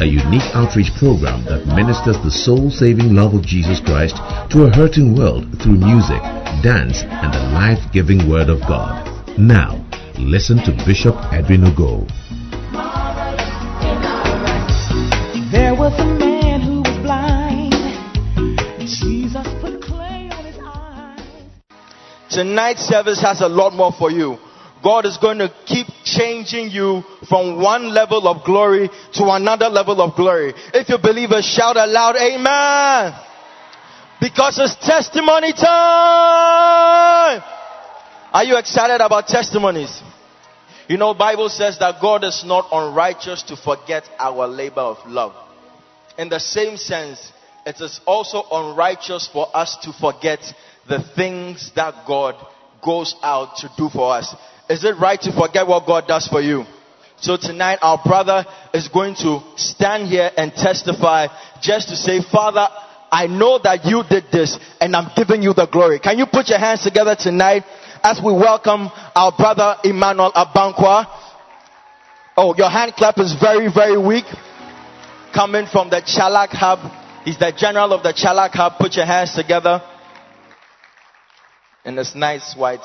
a unique outreach program that ministers the soul-saving love of Jesus Christ to a hurting world through music, dance, and the life-giving Word of God. Now, listen to Bishop Edwin Ogo. There was a man who was blind. Jesus put clay on his eyes. Tonight's service has a lot more for you. God is going to keep changing you from one level of glory to another level of glory. If you believe it, shout aloud, Amen. Because it's testimony time. Are you excited about testimonies? You know, Bible says that God is not unrighteous to forget our labor of love. In the same sense, it is also unrighteous for us to forget the things that God goes out to do for us. Is it right to forget what God does for you? So tonight our brother is going to stand here and testify just to say, Father, I know that you did this and I'm giving you the glory. Can you put your hands together tonight as we welcome our brother Emmanuel Abankwa? Oh, your hand clap is very, very weak. Coming from the Chalak Hub. He's the general of the Chalak Hub. Put your hands together. And it's nice white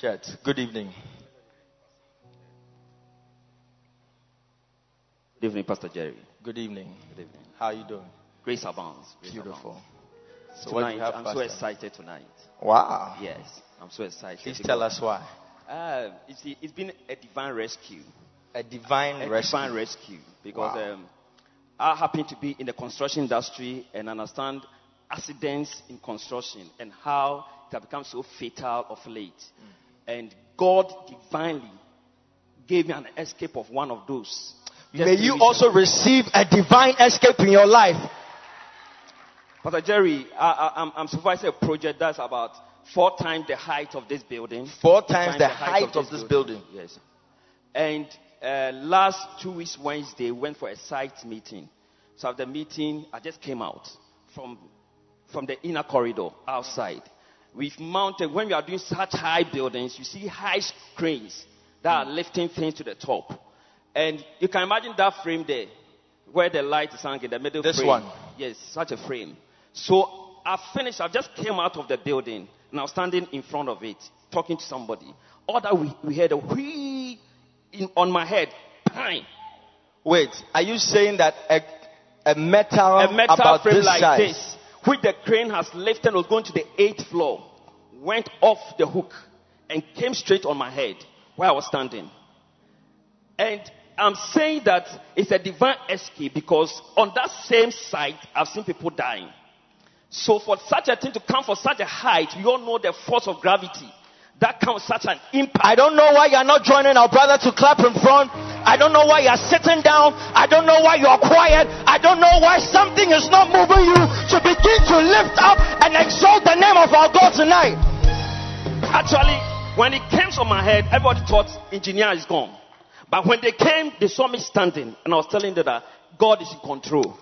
shirt. Good evening. Good evening, Pastor Jerry. Good evening. Good evening. How are you doing? Grace abounds. Grace Beautiful. abounds. So Tonight, you have, I'm so excited tonight. Wow. Yes, I'm so excited. Please tell us why. Uh, you see, it's been a divine rescue. A divine A rescue. divine rescue. Because Wow. um, I happen to be in the construction industry and understand accidents in construction and how it has become so fatal of late. Mm. And God divinely gave me an escape of one of those. Just May you also ago. receive a divine escape in your life. Pastor Jerry, I, I'm supervising a project that's about four times the height of this building. Four times the height of this building. Yes. And uh, last two weeks, Wednesday, we went for a site meeting. So after the meeting, I just came out from, from the inner corridor outside. We've mounted, when we are doing such high buildings, you see high cranes that are hmm. lifting things to the top. And you can imagine that frame there, where the light is hanging, the middle frame. This frame. one? Yes, such a frame. So I finished, I just came out of the building and I was standing in front of it, talking to somebody. All that we, we heard a whee in, on my head. Pine. Wait, are you saying that a, a metal, A metal about frame this like size, this, which the crane has lifted, was going to the eighth floor, went off the hook and came straight on my head where I was standing. And I'm saying that it's a divine escape because on that same site, I've seen people dying. So for such a thing to come for such a height, we all know the force of gravity. That comes such an impact. I don't know why you're not joining our brother to clap in front. I don't know why you're sitting down. I don't know why you're quiet. I don't know why something is not moving you to begin to lift up and exalt the name of our God tonight. Actually, when it came on my head, everybody thought engineer is gone. But when they came, they saw me standing, and I was telling them that God is in control.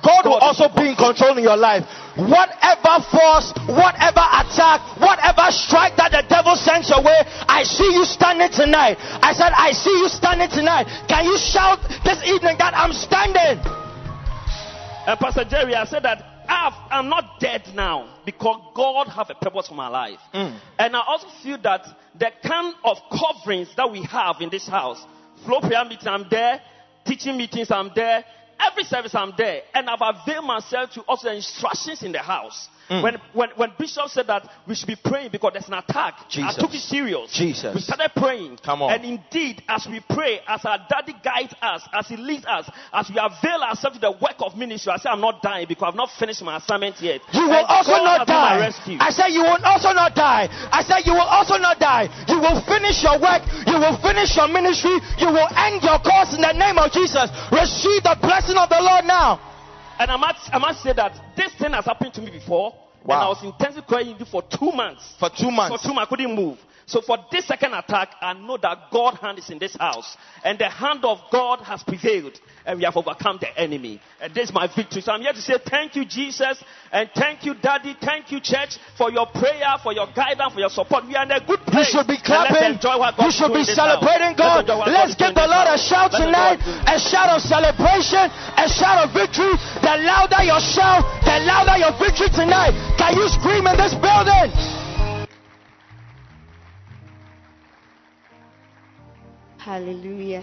God will also be in control in your life. Whatever force, whatever attack, whatever strike that the devil sends your way, I see you standing tonight. I said, I see you standing tonight. Can you shout this evening that I'm standing? And Pastor Jerry, I said that I've, I'm not dead now because God have a purpose for my life. Mm. And I also feel that the kind of coverings that we have in this house, flow prayer meeting, I'm there, teaching meetings, I'm there, every service I'm there, and I've availed myself to also the instructions in the house. Mm. When, when, when Bishop said that we should be praying because there's an attack, Jesus. I took it serious. Jesus. We started praying. Come on. And indeed, as we pray, as our daddy guides us, as he leads us, as we avail ourselves to the work of ministry, I say I'm not dying because I've not finished my assignment yet. You will And also God not has been my die. I said you will also not die. I said you will also not die. You will finish your work. You will finish your ministry. You will end your course in the name of Jesus. Receive the blessing of the Lord now. And I must, I must say that this thing has happened to me before. And I was intensely crying for two months. For two months. For two months, I couldn't move. So for this second attack, I know that God's hand is in this house. And the hand of God has prevailed. And we have overcome the enemy. And this is my victory. So I'm here to say thank you, Jesus. And thank you, Daddy. Thank you, church, for your prayer, for your guidance, for your support. We are in a good place. You should be clapping. You should be in this house. celebrating Let's God. Let's God give the Lord a shout Let's tonight. A shout of celebration. A shout of victory. The louder your shout, the louder your victory tonight. Can you scream in this building? Hallelujah.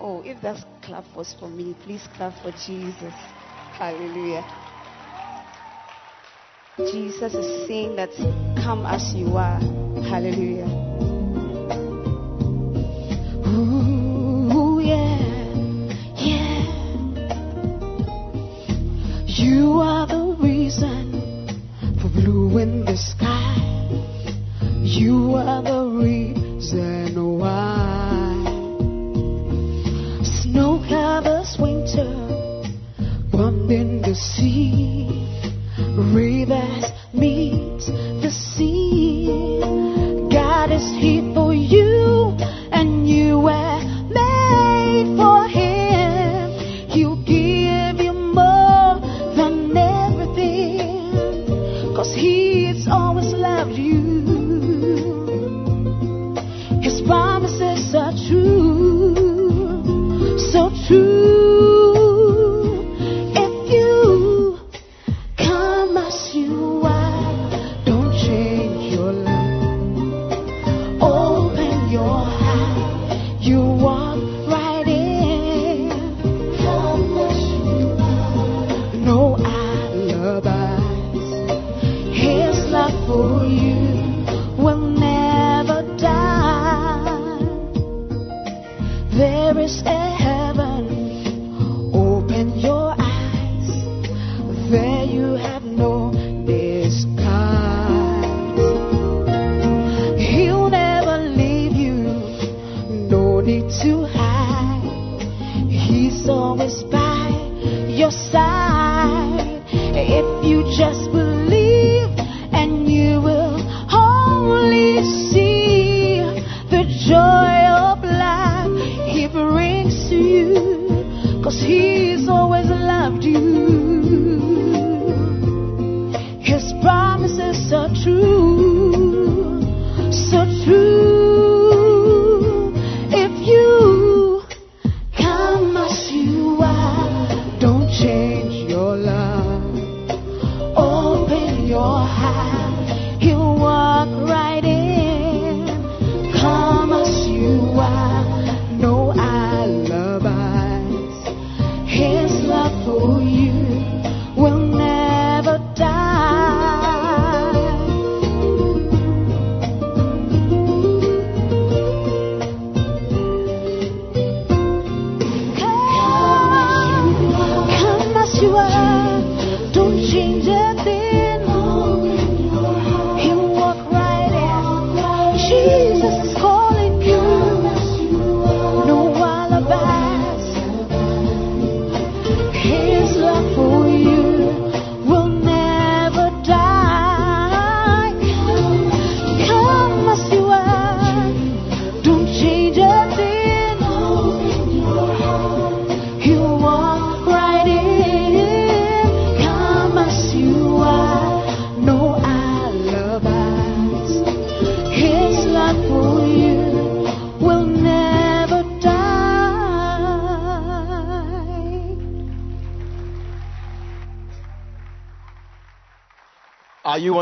Oh, if that clap was for me, please clap for Jesus. Hallelujah. Jesus is saying that come as you are. Hallelujah. Ooh, yeah, yeah. You are the reason for blue in the sky. You are the reason the sea, rivers meet the sea. God is here for you, and you were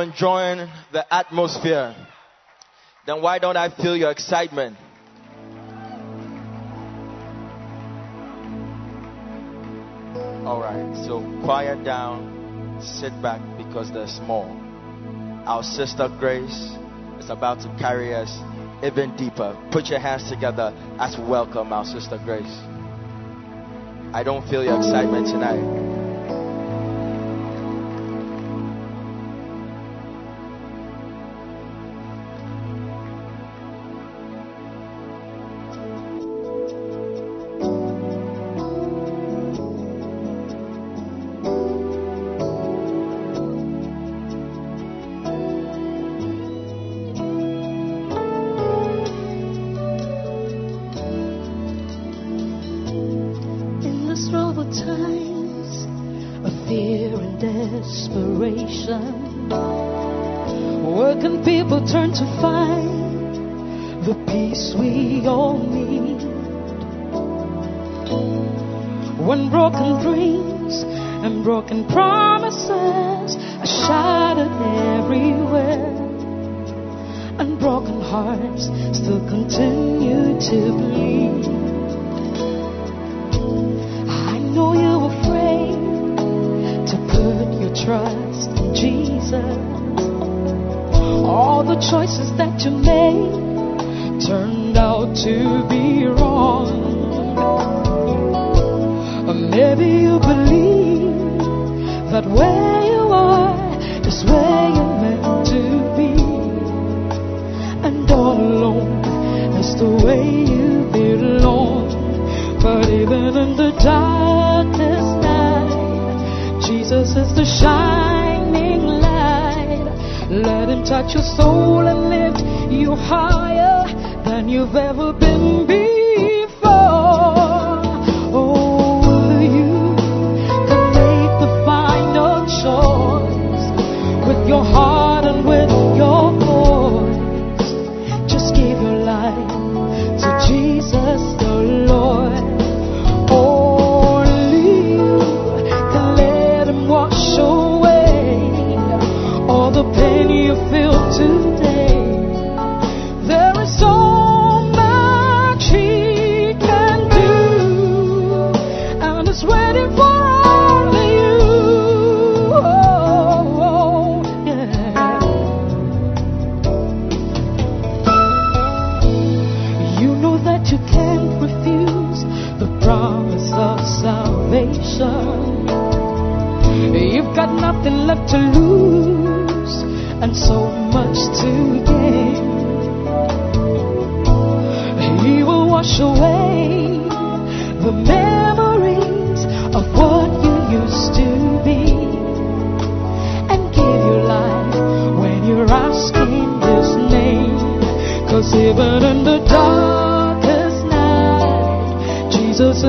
Enjoying the atmosphere? Then why don't I feel your excitement? All right, so quiet down, sit back because there's more. Our sister Grace is about to carry us even deeper. Put your hands together as we welcome our sister Grace. I don't feel your excitement tonight.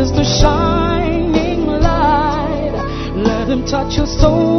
Is the shining light. Let Him touch your soul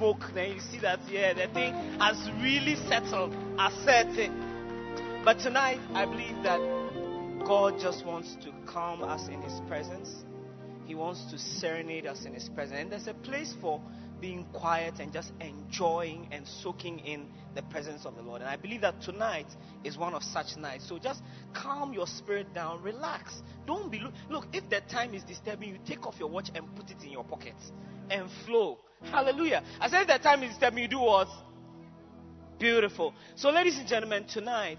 we'll smoke, then you see that yeah, the thing has really settled, asserted. But tonight, I believe that God just wants to calm us in His presence. He wants to serenade us in His presence. And there's a place for being quiet and just enjoying and soaking in the presence of the Lord. And I believe that tonight is one of such nights. So just calm your spirit down, relax. Don't be. Look, if the time is disturbing you, take off your watch and put it in your pocket and flow. Hallelujah. I said that time is disturbing you, do what? Beautiful. So, ladies and gentlemen, tonight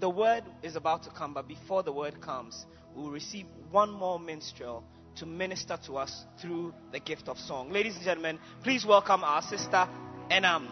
the word is about to come, but before the word comes, we'll receive one more minstrel to minister to us through the gift of song. Ladies and gentlemen, please welcome our sister Enam.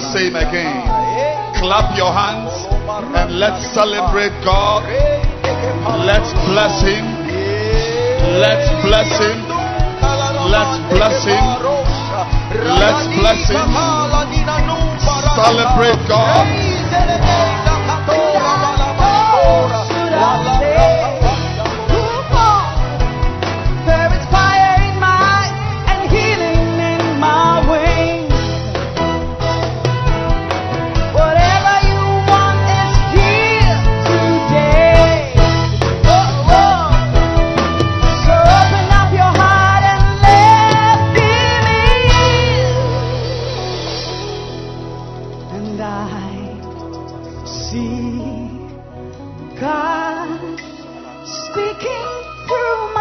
Never be the same again. Clap your hands and let's celebrate God. Let's bless him. Let's bless him. Let's bless him. Let's bless him. Celebrate God. I see God speaking through my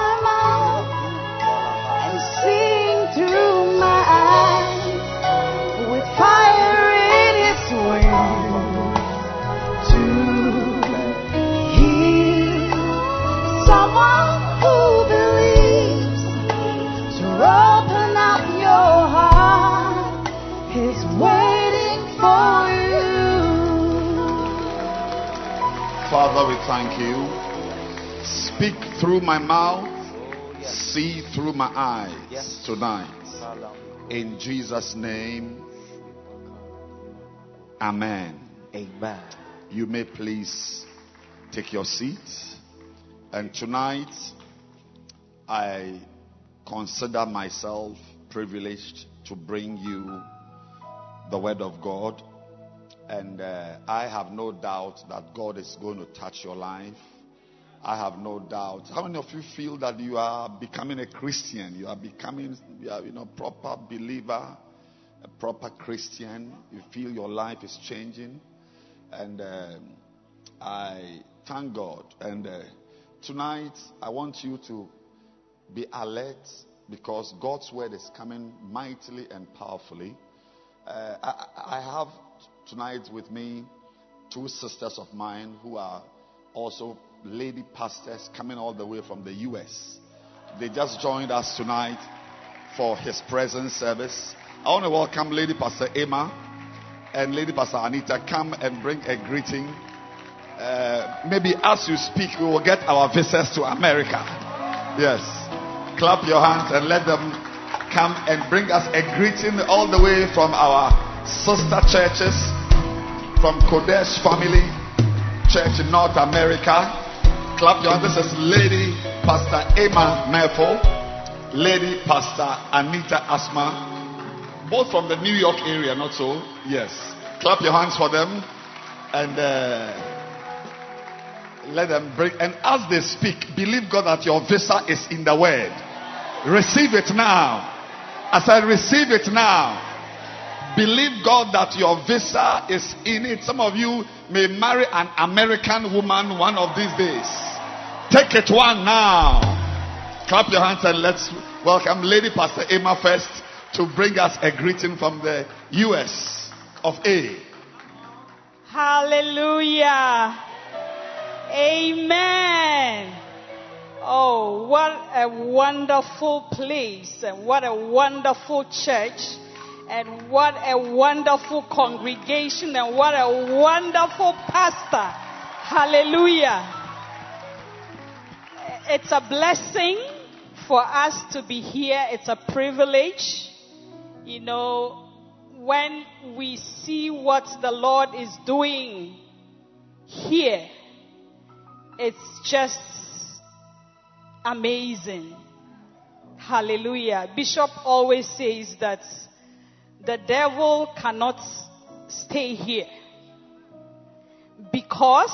thank you. Speak through my mouth, see through my eyes tonight. In Jesus' name, Amen. Amen. You may please take your seat. And tonight, I consider myself privileged to bring you the Word of God. And uh, I have no doubt that God is going to touch your life. I have no doubt. How many of you feel that you are becoming a Christian? You are becoming, you are, you know, proper believer, a proper Christian. You feel your life is changing, and um, I thank God. And uh, tonight, I want you to be alert because God's word is coming mightily and powerfully. Uh, I, I have tonight with me two sisters of mine who are also lady pastors coming all the way from the U.S. They just joined us tonight for his presence service. I want to welcome Lady Pastor Emma and Lady Pastor Anita. Come and bring a greeting. Uh, maybe as you speak, we will get our visitors to America. Yes. Clap your hands and let them come and bring us a greeting all the way from our sister churches, from Kodesh Family Church in North America. Clap your hands. This is Lady Pastor Emma Merfo. Lady Pastor Anita Asma, both from the New York area, not so? Yes. Clap your hands for them and uh, let them bring. And as they speak, believe God that your visa is in the word. Receive it now. As I receive it now, believe God that your visa is in it. Some of you may marry an American woman one of these days. Take it one now. Clap your hands and let's welcome Lady Pastor Emma first to bring us a greeting from the US of A. Hallelujah. Amen. Oh, what a wonderful place and what a wonderful church and what a wonderful congregation and what a wonderful pastor. Hallelujah. It's a blessing for us to be here. It's a privilege. You know, when we see what the Lord is doing here, it's just amazing. Hallelujah. Bishop always says that the devil cannot stay here because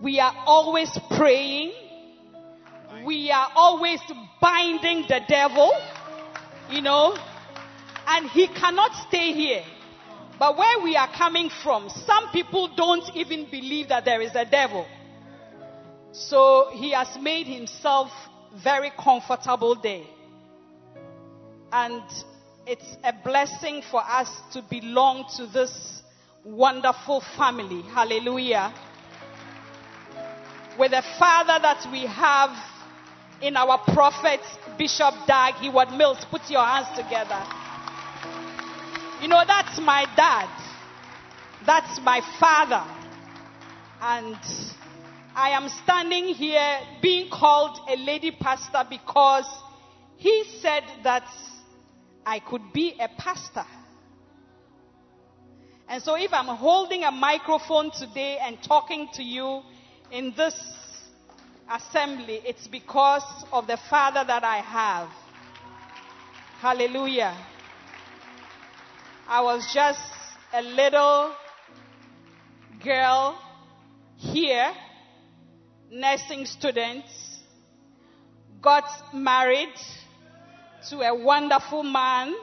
we are always praying, we are always binding the devil, you know, and he cannot stay here. But where we are coming from, some people don't even believe that there is a devil. So he has made himself very comfortable there. And it's a blessing for us to belong to this wonderful family. Hallelujah. With the father that we have in our prophet, Bishop Dag Heward Mills. Put your hands together. You know, that's my dad. That's my father. And I am standing here being called a lady pastor because he said that I could be a pastor. And so if I'm holding a microphone today and talking to you in this assembly, it's because of the father that I have. Hallelujah. I was just a little girl here, nursing students, got married to a wonderful man,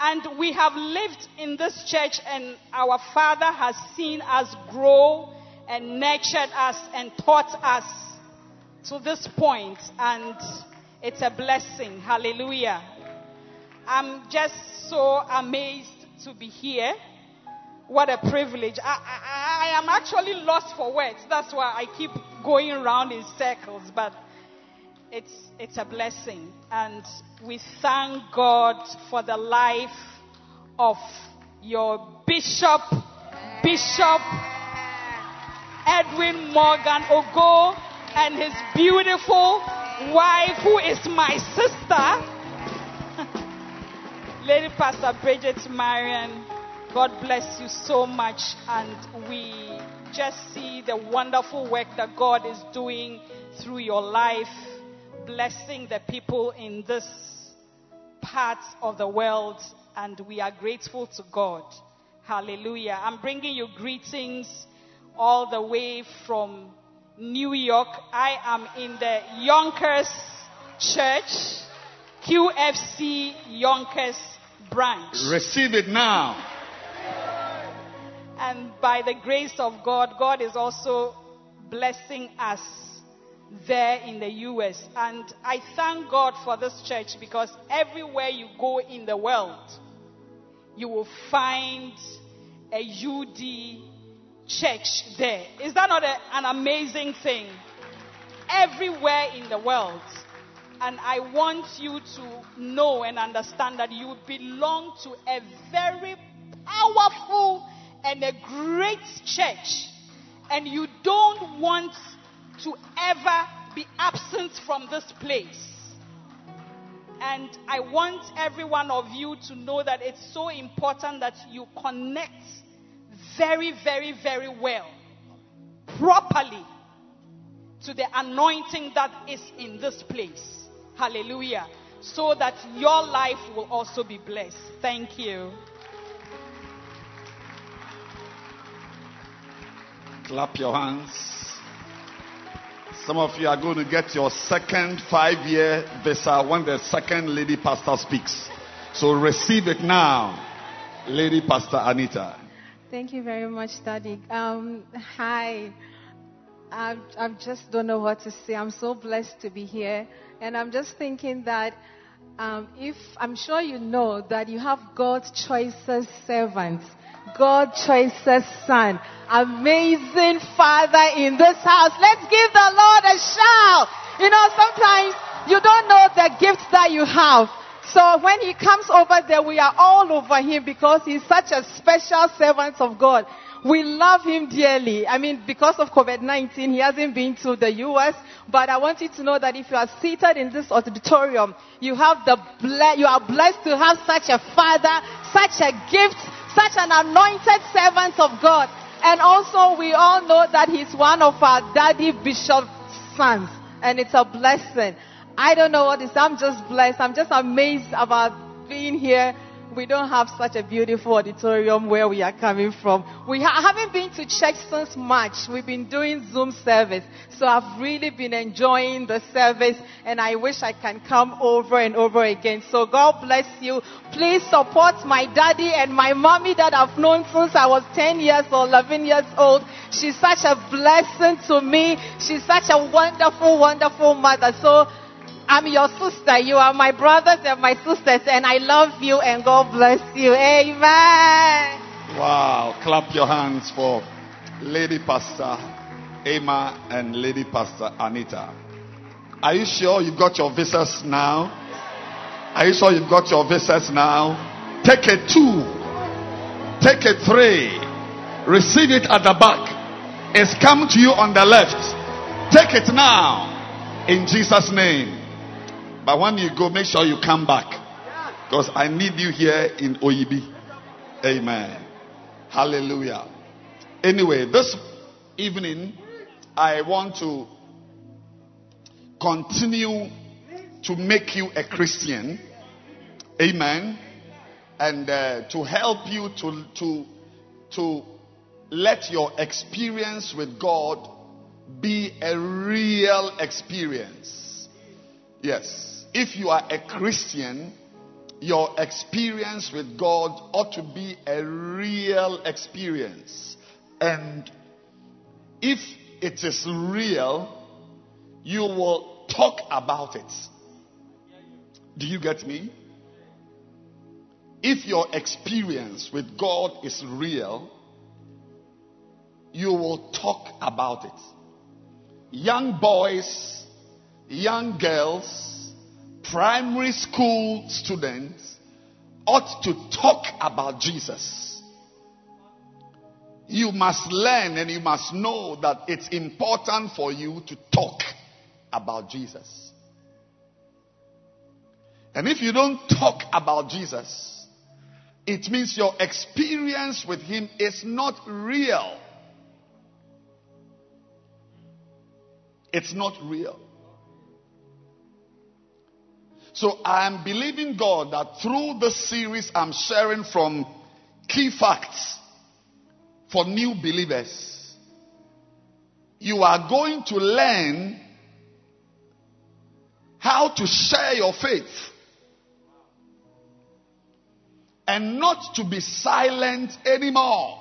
and we have lived in this church, and our Father has seen us grow and nurtured us and taught us to this point, and it's a blessing. Hallelujah. I'm just so amazed to be here. What a privilege. I, I, I am actually lost for words. That's why I keep going around in circles, but it's, it's a blessing. And we thank God for the life of your bishop, Bishop Edwin Morgan Ogo, and his beautiful wife, who is my sister. Lady Pastor Bridget Marion, God bless you so much. And we just see the wonderful work that God is doing through your life, blessing the people in this part of the world. And we are grateful to God. Hallelujah. I'm bringing you greetings all the way from New York. I am in the Yonkers Church, QFC Yonkers branch. Receive it now. And by the grace of God, God is also blessing us there in the US. And I thank God for this church because everywhere you go in the world, you will find a UD church there. Is that not a, an amazing thing? Everywhere in the world. And I want you to know and understand that you belong to a very powerful and a great church. And you don't want to ever be absent from this place. And I want every one of you to know that it's so important that you connect very, very, very well, properly to the anointing that is in this place. Hallelujah. So that your life will also be blessed. Thank you. Clap your hands. Some of you are going to get your second five year visa when the second lady pastor speaks. So receive it now, Lady Pastor Anita. Thank you very much, Daddy. Um, hi. I, I just don't know what to say. I'm so blessed to be here. And I'm just thinking that um, if I'm sure you know that you have God's choicest servants, God's choicest son, amazing father in this house. Let's give the Lord a shout. You know, sometimes you don't know the gifts that you have. So when he comes over there, we are all over him because he's such a special servant of God. We love him dearly. I mean, because of COVID-19, he hasn't been to the U.S., but I want you to know that if you are seated in this auditorium, you have the ble- you are blessed to have such a father, such a gift, such an anointed servant of God. And also, we all know that he's one of our daddy bishop's sons, and it's a blessing. I don't know what is. I'm just blessed. I'm just amazed about being here we don't have such a beautiful auditorium where we are coming from. We ha- haven't been to church since March. We've been doing Zoom service. So I've really been enjoying the service and I wish I can come over and over again. So God bless you. Please support my daddy and my mommy that I've known since I was 10 years or 11 years old. She's such a blessing to me. She's such a wonderful, wonderful mother. So I'm your sister. You are my brothers and my sisters, and I love you, and God bless you. Amen. Wow. Clap your hands for Lady Pastor Emma and Lady Pastor Anita. Are you sure you've got your visas now? Are you sure you've got your visas now? Take a two. Take a three. Receive it at the back. It's come to you on the left. Take it now. In Jesus' name. But when you go, make sure you come back. Because I need you here in Oyibi. Amen. Hallelujah. Anyway, this evening, I want to continue to make you a Christian. Amen. And uh, to help you to, to, to let your experience with God be a real experience. Yes if you are a Christian, your experience with God ought to be a real experience. And if it is real, you will talk about it. Do you get me? If your experience with God is real, you will talk about it. Young boys, young girls, primary school students ought to talk about Jesus. You must learn and you must know that it's important for you to talk about Jesus. And if you don't talk about Jesus, it means your experience with Him is not real. It's not real. So I'm believing God that through this series I'm sharing from key facts for new believers, you are going to learn how to share your faith and not to be silent anymore.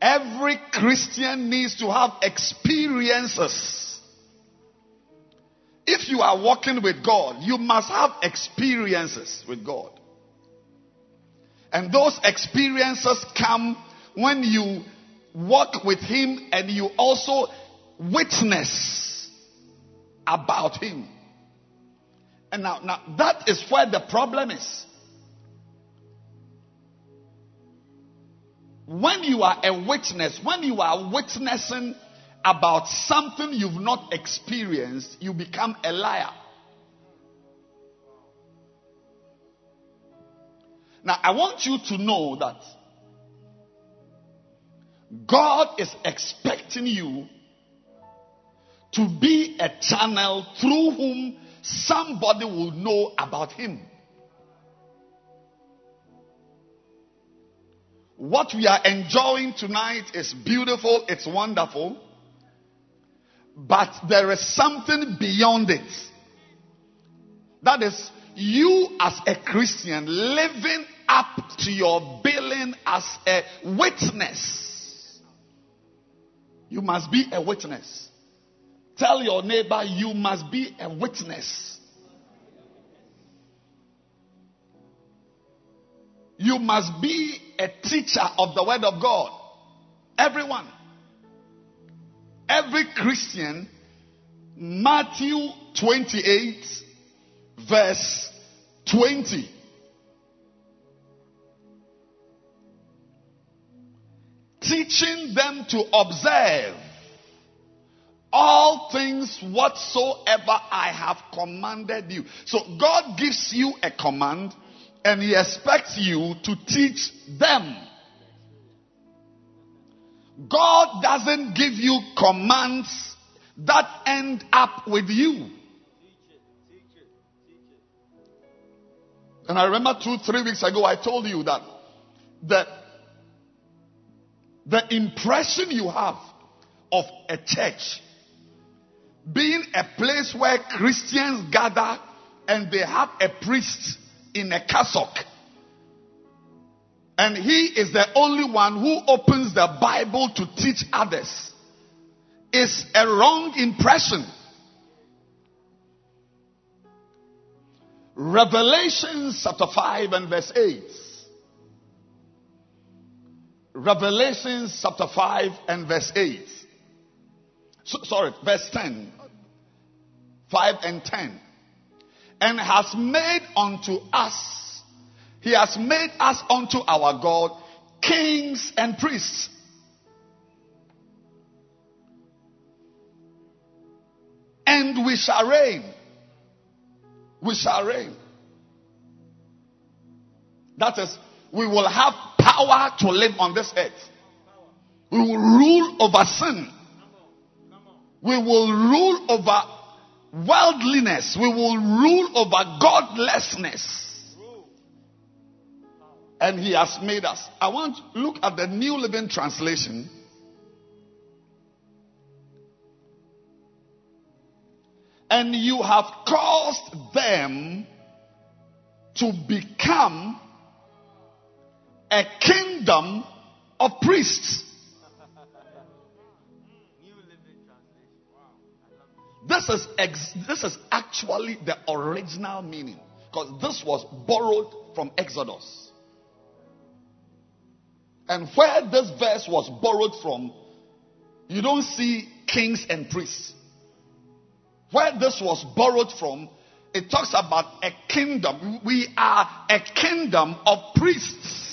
Every Christian needs to have experiences if you are walking with God, you must have experiences with God. And those experiences come when you walk with Him and you also witness about Him. And now, now that is where the problem is. When you are a witness, when you are witnessing about something you've not experienced, you become a liar. Now, I want you to know that God is expecting you to be a channel through whom somebody will know about Him. What we are enjoying tonight is beautiful, it's wonderful, but there is something beyond it. That is, you as a Christian living up to your billing as a witness. You must be a witness. Tell your neighbor you must be a witness. You must be a teacher of the word of God. Everyone. Every Christian, Matthew 28, verse 20. Teaching them to observe all things whatsoever I have commanded you. So God gives you a command and He expects you to teach them. God doesn't give you commands that end up with you. And I remember two, three weeks ago, I told you that the, the impression you have of a church being a place where Christians gather and they have a priest in a cassock. And he is the only one who opens the Bible to teach others. Is a wrong impression. Revelation chapter 5 and verse 8. Revelation chapter 5 and verse 8. So, sorry, verse 10. 5 and 10. And has made unto us, he has made us unto our God kings and priests. And we shall reign. We shall reign. That is, we will have power to live on this earth. We will rule over sin. We will rule over worldliness. We will rule over godlessness. And he has made us. I want to look at the New Living Translation. And you have caused them to become a kingdom of priests. This is ex- this is actually the original meaning because this was borrowed from Exodus. And where this verse was borrowed from, you don't see kings and priests. Where this was borrowed from, it talks about a kingdom. We are a kingdom of priests.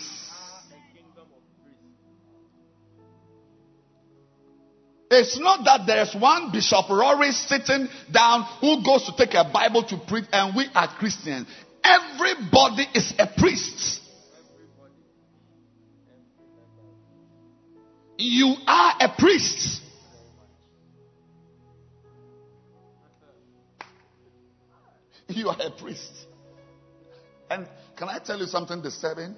It's not that there's one Bishop Rory sitting down who goes to take a Bible to preach and we are Christians. Everybody is a priest. You are a priest. You are a priest. And can I tell you something disturbing?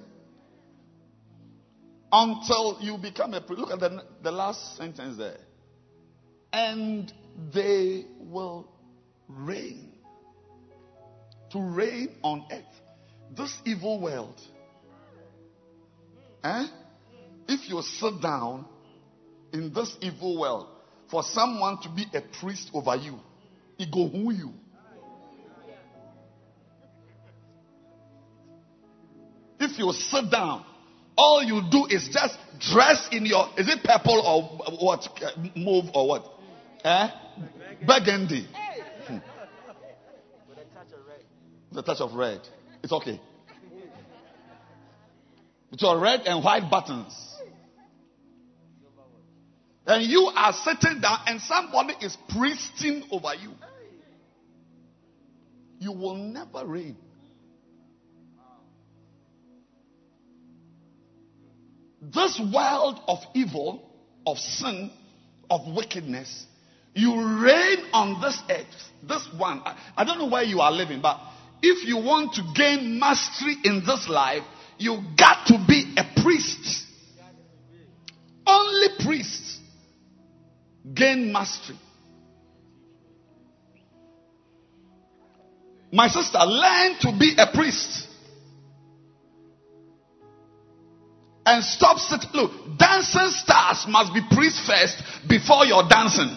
Until you become a priest. Look at the, the last sentence there and they will reign. To reign on earth. This evil world. Eh? If you sit down in this evil world for someone to be a priest over you, it go who you. If you sit down, all you do is just dress in your, is it purple or what? Move or what? Eh? Burgundy. Hmm. The touch of red. It's okay. It's your red and white buttons. And you are sitting down and somebody is priesting over you. You will never reign. This world of evil of sin, of wickedness, you reign on this earth. This one, I, I don't know where you are living, but if you want to gain mastery in this life, you got to be a priest. Only priests gain mastery. My sister, learn to be a priest. And stop sitting. Look, dancing stars must be priests first before your dancing.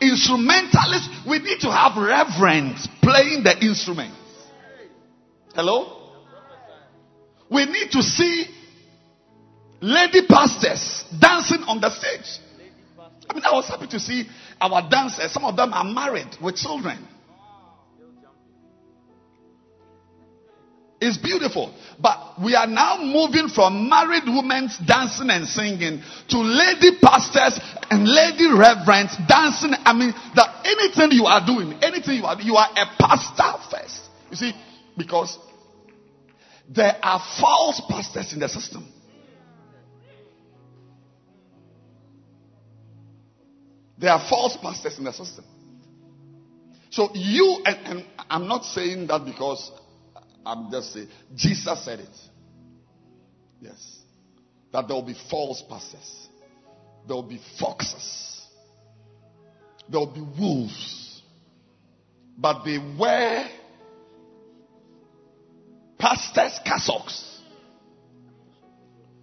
Instrumentalists, we need to have reverence playing the instruments. Hello? We need to see lady pastors dancing on the stage. I mean, I was happy to see our dancers. Some of them are married with children. It's beautiful. But we are now moving from married women dancing and singing to lady pastors and lady reverends dancing. I mean, that anything you are doing, anything you are, you are a pastor first. You see, because there are false pastors in the system. There are false pastors in the system. So you and, and I'm not saying that because I'm just saying Jesus said it. Yes. That there will be false pastors. There will be foxes. There will be wolves. But they wear pastors' cassocks.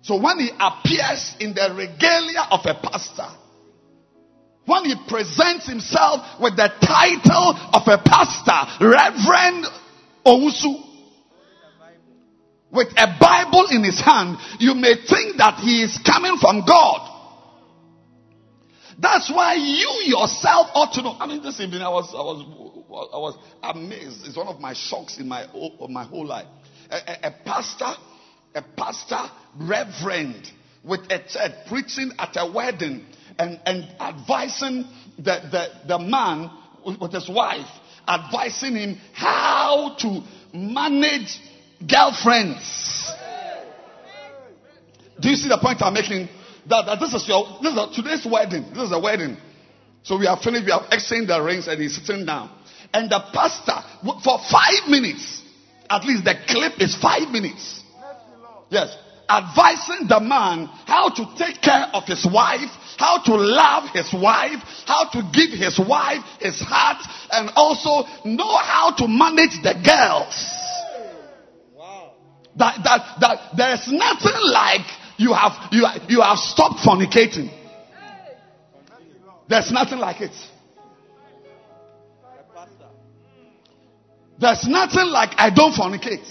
So when he appears in the regalia of a pastor, when he presents himself with the title of a pastor, Reverend Ousu, with a Bible in his hand, you may think that he is coming from God. That's why you yourself ought to know. I mean, this evening I was, I was, I was amazed. It's one of my shocks in my, my whole life. A, a, a pastor, a pastor, reverend with a church preaching at a wedding and, and advising the, the, the man with his wife, advising him how to manage girlfriends. Do you see the point I'm making? That, that this is your this is a, today's wedding. This is a wedding. So we have finished. We have exchanged the rings, and he's sitting down. And the pastor, for five minutes, at least the clip is five minutes. Yes, advising the man how to take care of his wife, how to love his wife, how to give his wife his heart, and also know how to manage the girls. That, that, that there's nothing like you have, you, you have stopped fornicating. There's nothing like it. There's nothing like I don't fornicate.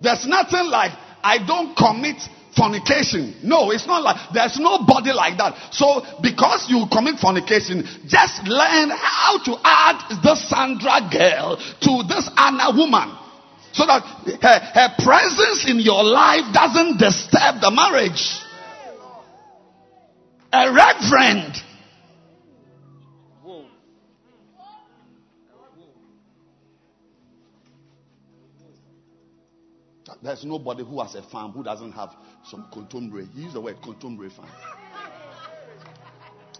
There's nothing like I don't commit fornication. No, it's not like there's nobody like that. So because you commit fornication, just learn how to add this Sandra girl to this Anna woman. So that her, her presence in your life doesn't disturb the marriage. A reverend. There's nobody who has a farm who doesn't have some contemporary. He used the word contemporary farm.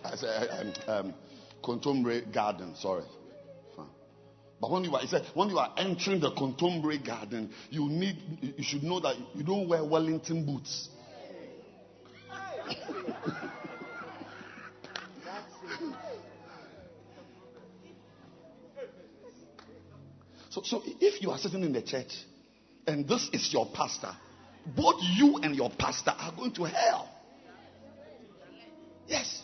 I said um, um, contemporary garden. Sorry. But when you are, he said, when you are entering the contemporary garden, you need, you should know that you don't wear Wellington boots. so, so if you are sitting in the church and this is your pastor, both you and your pastor are going to hell. Yes.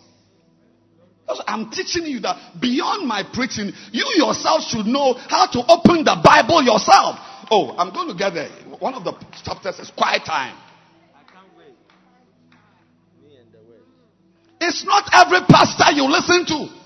I'm teaching you that beyond my preaching, you yourself should know how to open the Bible yourself. Oh, I'm going to get there. One of the chapters is quiet time. It's not every pastor you listen to.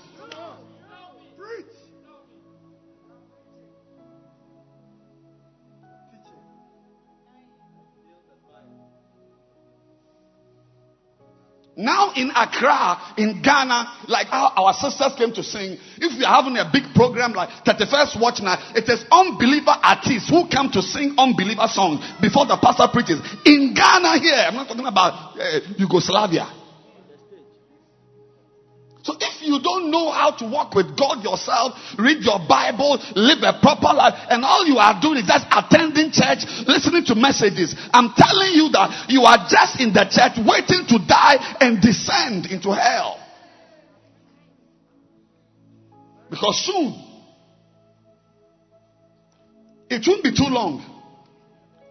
Now in Accra, in Ghana, like how our sisters came to sing, if we are having a big program like 31st Watch Night, it is unbeliever artists who come to sing unbeliever songs before the pastor preaches. In Ghana here, I'm not talking about uh, Yugoslavia. You don't know how to walk with God yourself, read your Bible, live a proper life, and all you are doing is just attending church, listening to messages. I'm telling you that you are just in the church waiting to die and descend into hell. Because soon, it won't be too long.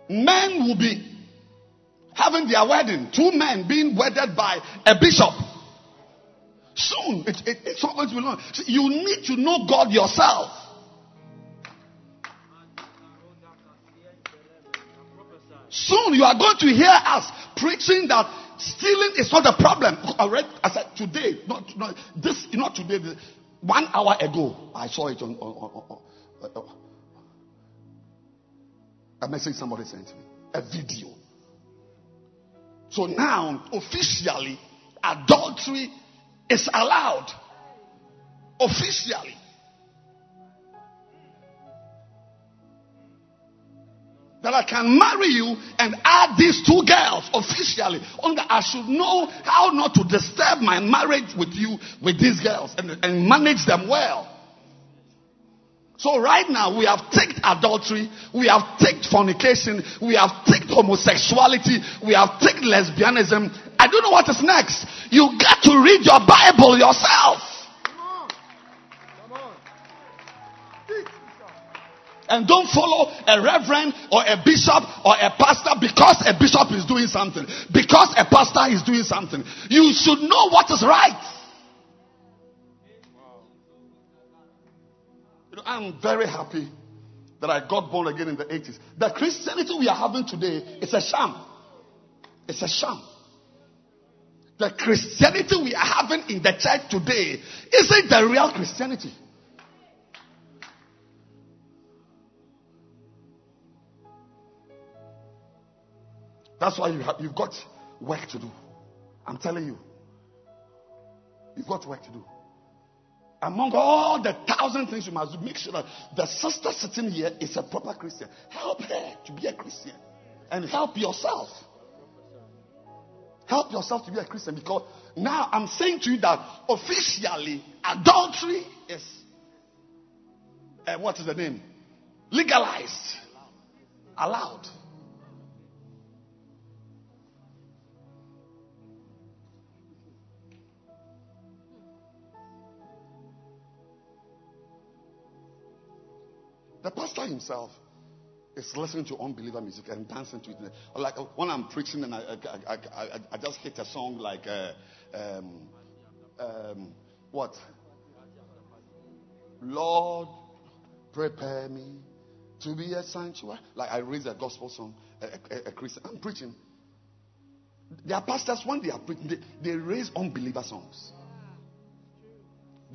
Men will be having their wedding. Two men being wedded by a bishop. Soon, it, it, it's not going to be long. You need to know God yourself. Soon you are going to hear us preaching that stealing is not a problem. I read, I said today, not, not this, not today. One hour ago, I saw it on, on, on, on a message somebody sent me, a video. So now, officially, adultery is allowed. Officially. That I can marry you and add these two girls officially. Only I should know how not to disturb my marriage with you, with these girls, and, and manage them well. So right now we have taken adultery, we have taken fornication, we have taken homosexuality, we have taken lesbianism. I don't know what is next. You got to read your Bible yourself. And don't follow a reverend or a bishop or a pastor because a bishop is doing something. Because a pastor is doing something. You should know what is right. I'm very happy that I got born again in the 80s. The Christianity we are having today is a sham. It's a sham. The Christianity we are having in the church today isn't the real Christianity. That's why you have, you've got work to do. I'm telling you. You've got work to do. Among all the thousand things you must do, make sure that the sister sitting here is a proper Christian. Help her to be a Christian. And help yourself. Help yourself to be a Christian because now I'm saying to you that officially adultery is uh, what is the name? Legalized. Allowed. The pastor himself is listening to unbeliever music and dancing to it. Like when I'm preaching and I, I, I, I just hit a song like, uh, um, um, what? Lord, prepare me to be a sanctuary. Like I raise a gospel song, a, a, a Christian. I'm preaching. Their pastors, when they are preaching, they, they raise unbeliever songs.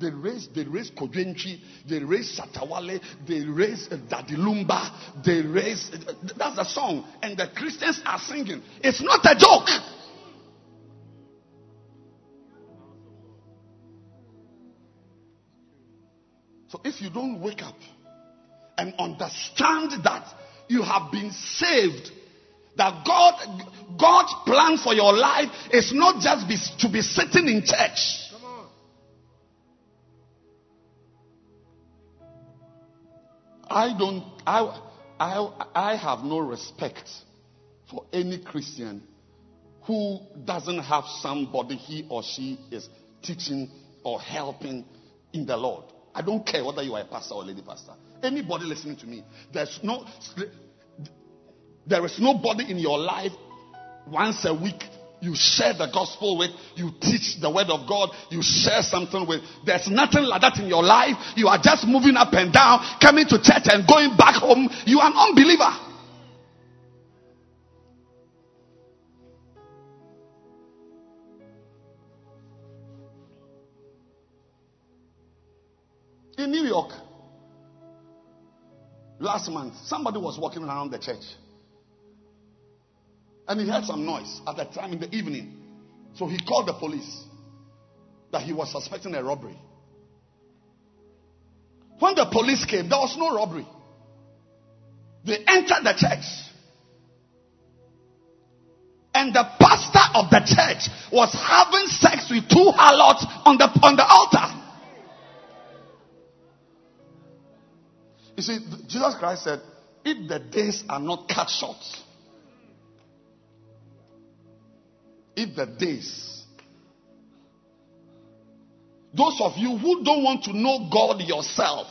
They raise, they raise Kodwenchi, they raise Satawale, they raise uh, Dadilumba, they raise, uh, that's the song. And the Christians are singing. It's not a joke. So if you don't wake up and understand that you have been saved, that God, God's plan for your life is not just be, to be sitting in church. I don't, I, I, I have no respect for any Christian who doesn't have somebody he or she is teaching or helping in the Lord. I don't care whether you are a pastor or a lady pastor. Anybody listening to me, there's no, there is nobody in your life once a week you share the gospel with, you teach the word of God, you share something with. There's nothing like that in your life. You are just moving up and down, coming to church and going back home. You are an unbeliever. In New York, last month, somebody was walking around the church. And he heard some noise at that time in the evening. So he called the police that he was suspecting a robbery. When the police came, there was no robbery. They entered the church. And the pastor of the church was having sex with two harlots on the, on the altar. You see, Jesus Christ said, if the days are not cut short, if the days, those of you who don't want to know God yourself,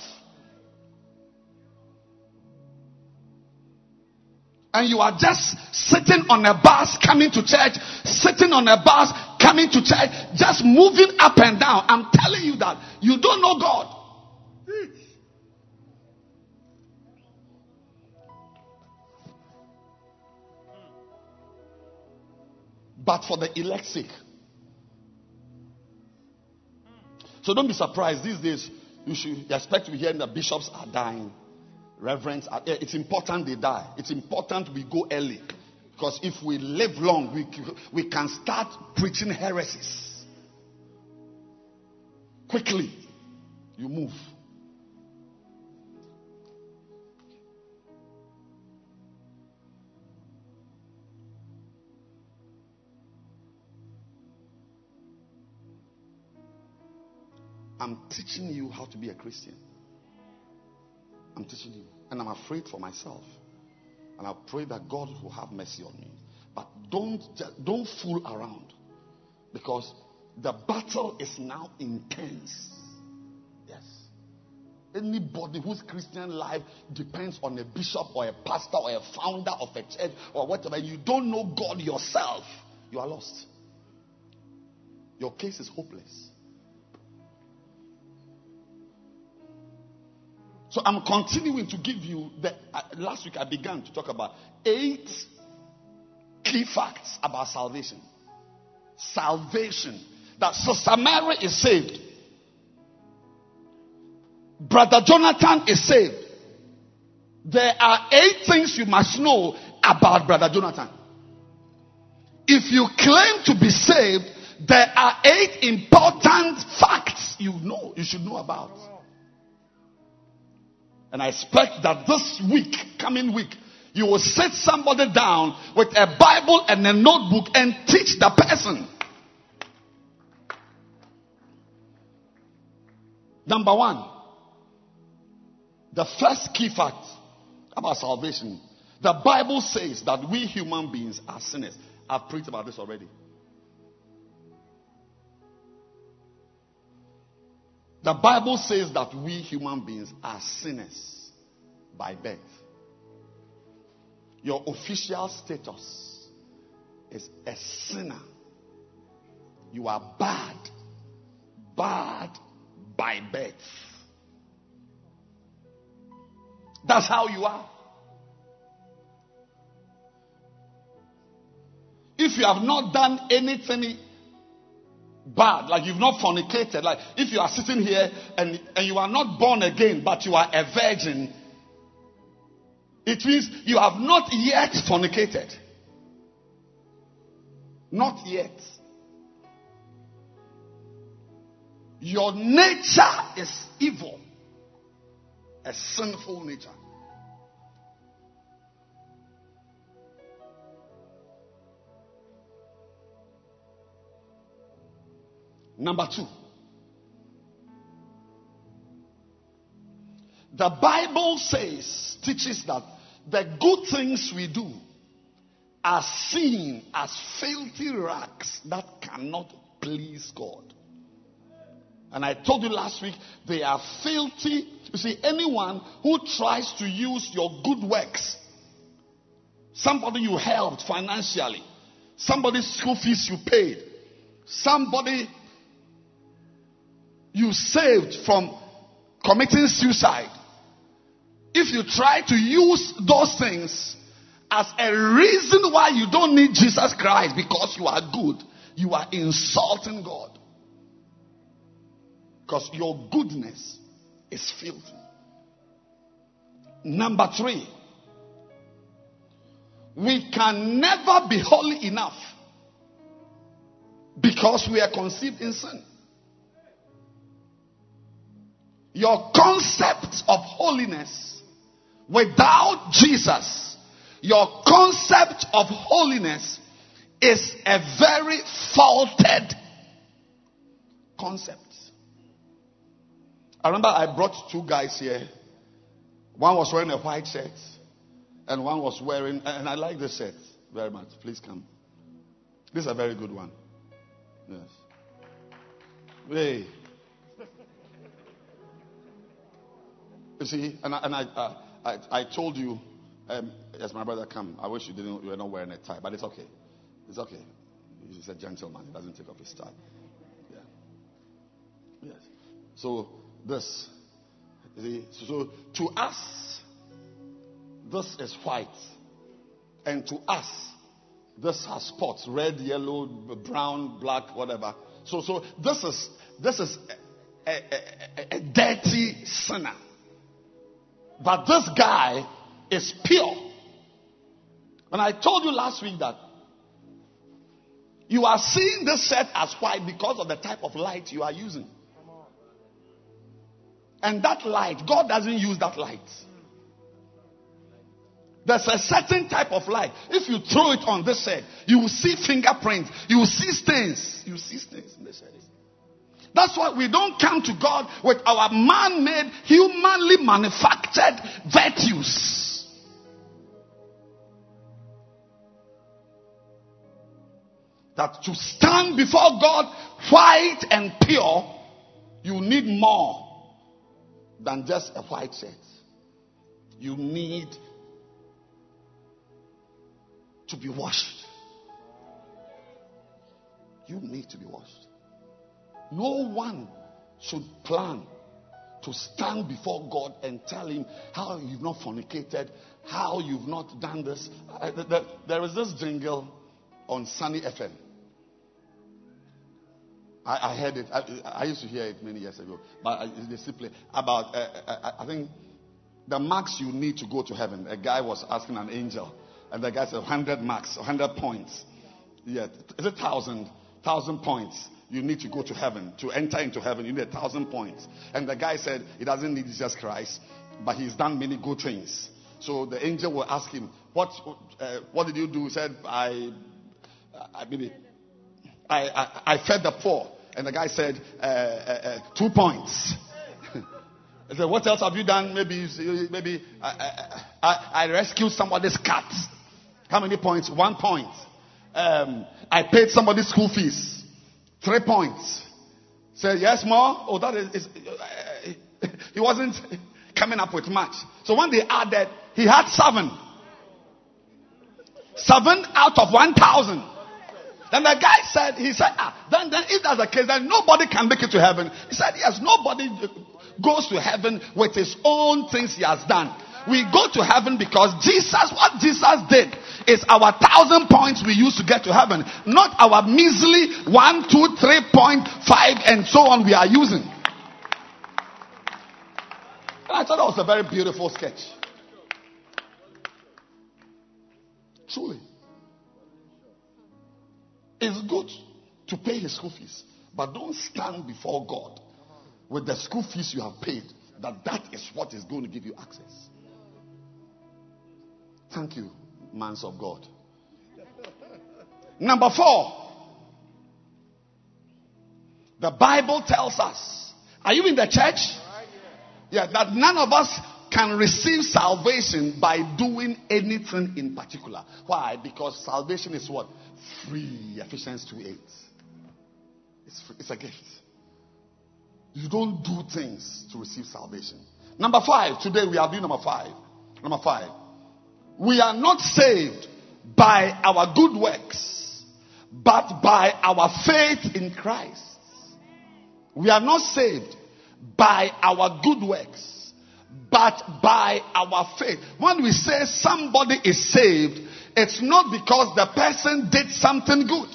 and you are just sitting on a bus coming to church, sitting on a bus coming to church, just moving up and down. I'm telling you that you don't know God. But for the elect's sake. So don't be surprised. These days, you should expect to be hearing that bishops are dying. Reverends, are, eh, it's important they die. It's important we go early. Because if we live long, we, we can start preaching heresies. Quickly, you move. I'm teaching you how to be a Christian. I'm teaching you. And I'm afraid for myself. And I pray that God will have mercy on me. But don't, don't fool around. Because the battle is now intense. Yes. Anybody whose Christian life depends on a bishop or a pastor or a founder of a church or whatever, you don't know God yourself, you are lost. Your case is hopeless. So I'm continuing to give you the uh, last week I began to talk about eight key facts about salvation. Salvation. That Sister Mary is saved. Brother Jonathan is saved. There are eight things you must know about Brother Jonathan. If you claim to be saved, there are eight important facts you know, you should know about. And I expect that this week, coming week, you will sit somebody down with a Bible and a notebook and teach the person. Number one, the first key fact about salvation. The Bible says that we human beings are sinners. I've preached about this already. The Bible says that we human beings are sinners by birth. Your official status is a sinner. You are bad. Bad by birth. That's how you are. If you have not done anything bad, like you've not fornicated, like if you are sitting here and, and you are not born again, but you are a virgin, it means you have not yet fornicated. Not yet. Your nature is evil, a sinful nature. Number two, the Bible says, teaches that the good things we do are seen as filthy rags that cannot please God. And I told you last week, they are filthy. You see, anyone who tries to use your good works, somebody you helped financially, somebody's school fees you paid, somebody you saved from committing suicide, if you try to use those things as a reason why you don't need Jesus Christ because you are good, you are insulting God. Because your goodness is filthy. Number three, we can never be holy enough because we are conceived in sin. Your concept of holiness without Jesus, your concept of holiness is a very faulted concept. I remember I brought two guys here One was wearing a white shirt, and one was wearing, and I like this shirt very much. Please come. This is a very good one. Yes. Hey. You see, and I, and I, uh, I, I told you, um, yes, my brother, come. I wish you didn't, you were not wearing a tie, but it's okay. It's okay. He's a gentleman. He doesn't take off his tie. Yeah. Yes. So this, see, so to us, this is white, and to us, this has spots: red, yellow, brown, black, whatever. So, so this is this is a, a, a, a dirty sinner. But this guy is pure. And I told you last week that you are seeing this set as white because of the type of light you are using. And that light, God doesn't use that light. There's a certain type of light. If you throw it on this set, you will see fingerprints, you will see stains. You see stains in the. That's why we don't come to God with our man made, humanly manufactured virtues. That to stand before God white and pure, you need more than just a white shirt. You need to be washed. You need to be washed. No one should plan to stand before God and tell him how you've not fornicated, how you've not done this. There is this jingle on Sunny FM. I, I heard it. I, I, used to hear it many years ago, but they simply about. Uh, uh, I think the marks you need to go to heaven. A guy was asking an angel, and the guy said 100 marks, 100 points. Yeah, is it thousand, thousand points? You need to go to heaven. To enter into heaven, you need a thousand points. And the guy said he doesn't need Jesus Christ, but he's done many good things. So the angel will ask him, "What? Uh, what did you do?" He said, "I, I I, I, I fed the poor." And the guy said, uh, uh, uh two points." I said, "What else have you done? Maybe, maybe I, I, I rescued somebody's cat. How many points? One point. Um, I paid somebody's school fees." Three points. Say, yes, more? Oh, that is, is uh, he wasn't coming up with much. So when they added, he had seven. Seven out of one thousand. Then the guy said, he said, ah, then, then if that's the case, then nobody can make it to heaven. He said, yes, nobody goes to heaven with his own things he has done. We go to heaven because Jesus, what Jesus did is our thousand points we use to get to heaven, not our measly one, two, three point five, and so on we are using. I thought that was a very beautiful sketch. Truly. It's good to pay his school fees, but don't stand before God with the school fees you have paid that that is what is going to give you access. Thank you, mans of God. Number four. The Bible tells us. Are you in the church? Yeah, that none of us can receive salvation by doing anything in particular. Why? Because salvation is what? Free. Ephesians 2 8. It's, free. it's a gift. You don't do things to receive salvation. Number five. Today we are doing number five. Number five. We are not saved by our good works, but by our faith in Christ. We are not saved by our good works, but by our faith. When we say somebody is saved, it's not because the person did something good,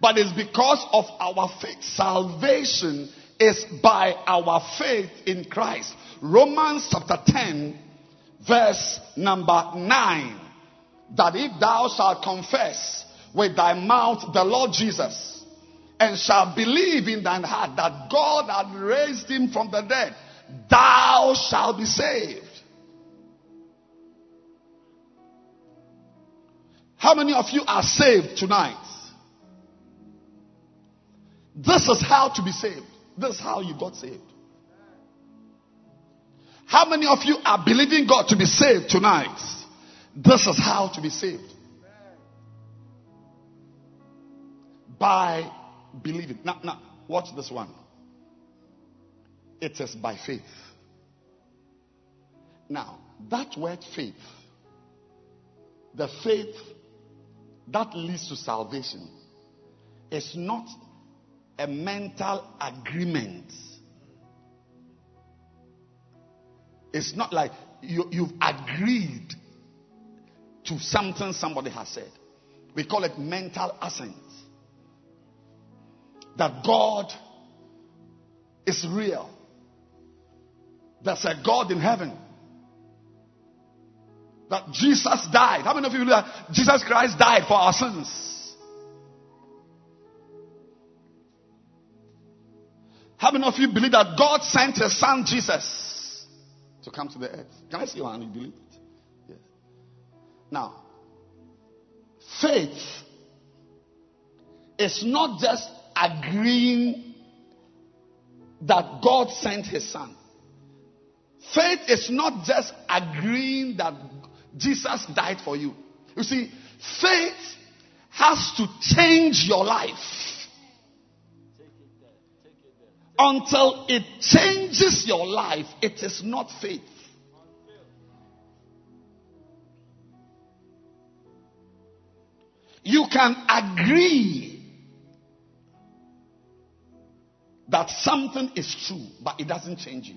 but it's because of our faith. Salvation is by our faith in Christ. Romans chapter 10 verse number 9 that if thou shalt confess with thy mouth the Lord Jesus and shalt believe in thine heart that God had raised him from the dead, thou shalt be saved. How many of you are saved tonight? This is how to be saved. This is how you got saved. How many of you are believing God to be saved tonight? This is how to be saved. By believing. Now, now, watch this one. It is by faith. Now, that word faith, the faith that leads to salvation, is not a mental agreement. It's not like you, you've agreed to something somebody has said. We call it mental assent. That God is real. There's a God in heaven. That Jesus died. How many of you believe that Jesus Christ died for our sins? How many of you believe that God sent his son Jesus to come to the earth? Can I see your hand? You believe it? Yes. Now, faith is not just agreeing that God sent his son. Faith is not just agreeing that Jesus died for you. You see, faith has to change your life. Until it changes your life, it is not faith. You can agree that something is true, but it doesn't change you.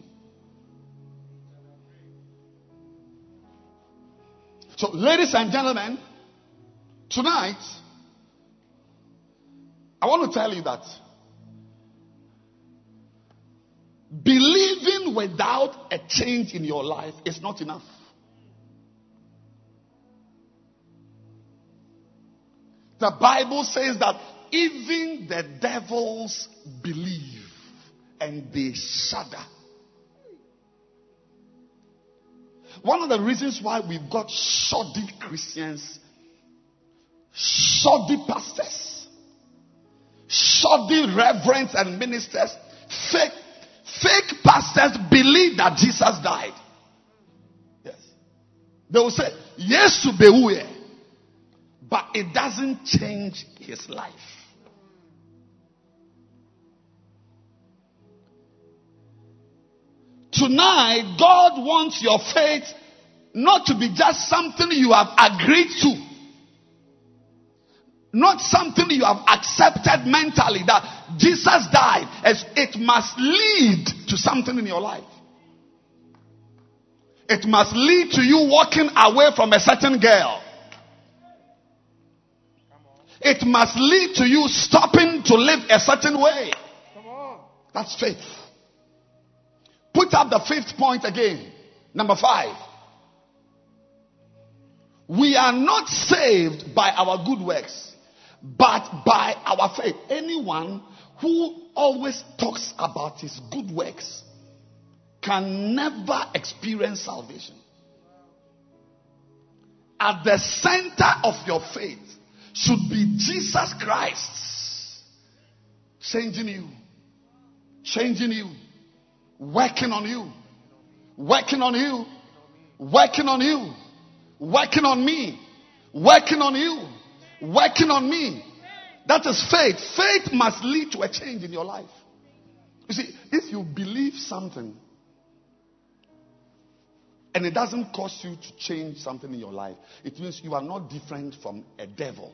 So, ladies and gentlemen, tonight, I want to tell you that believing without a change in your life is not enough. The Bible says that even the devils believe and they shudder. One of the reasons why we've got shoddy Christians, shoddy pastors, shoddy reverends and ministers, fake, fake pastors believe that Jesus died. Yes. They will say, yes to beware, but it doesn't change his life. Tonight, God wants your faith not to be just something you have agreed to. Not something you have accepted mentally that Jesus died as it must lead to something in your life. It must lead to you walking away from a certain girl. It must lead to you stopping to live a certain way. That's faith. Put up the fifth point again. Number five. We are not saved by our good works, but by our faith. Anyone who always talks about his good works can never experience salvation. At the center of your faith should be Jesus Christ changing you, changing you working on you, working on you, working on you, working on me, working on you, working on me. That is faith. Faith must lead to a change in your life. You see, if you believe something and it doesn't cause you to change something in your life, it means you are not different from a devil.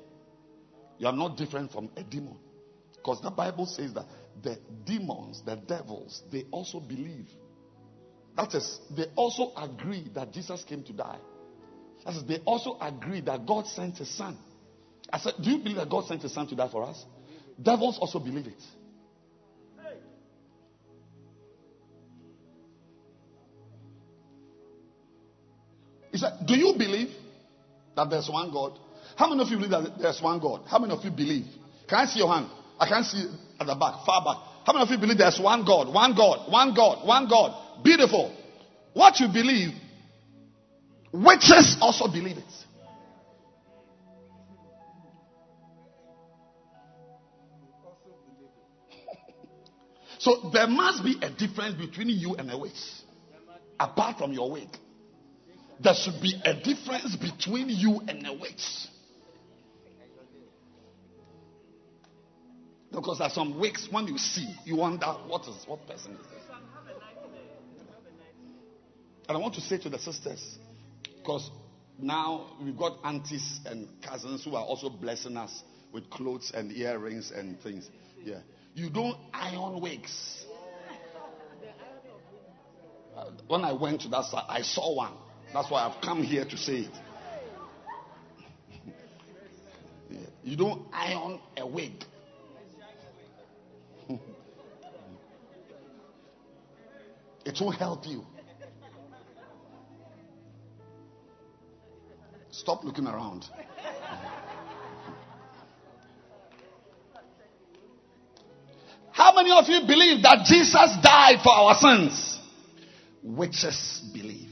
You are not different from a demon. Because the Bible says that the demons, the devils, they also believe. That is, they also agree that Jesus came to die. That is, they also agree that God sent his son. I said, Do you believe that God sent his son to die for us? Devils also believe it. He said, Do you believe that there's one God? How many of you believe that there's one God? How many of you believe? Can I see your hand? I can't see at the back, far back. How many of you believe there's one God, one God, one God, one God? Beautiful. What you believe, witches also believe it. So there must be a difference between you and a witch. apart from your wig. There should be a difference between you and a witch. Because there are some wigs when you see, you wonder what is what person is this? And I want to say to the sisters, because now we've got aunties and cousins who are also blessing us with clothes and earrings and things. Yeah. You don't iron wigs. When I went to that side, I saw one. That's why I've come here to say it. You don't iron a wig. it won't help you. Stop looking around. How many of you believe that Jesus died for our sins? Witches believe.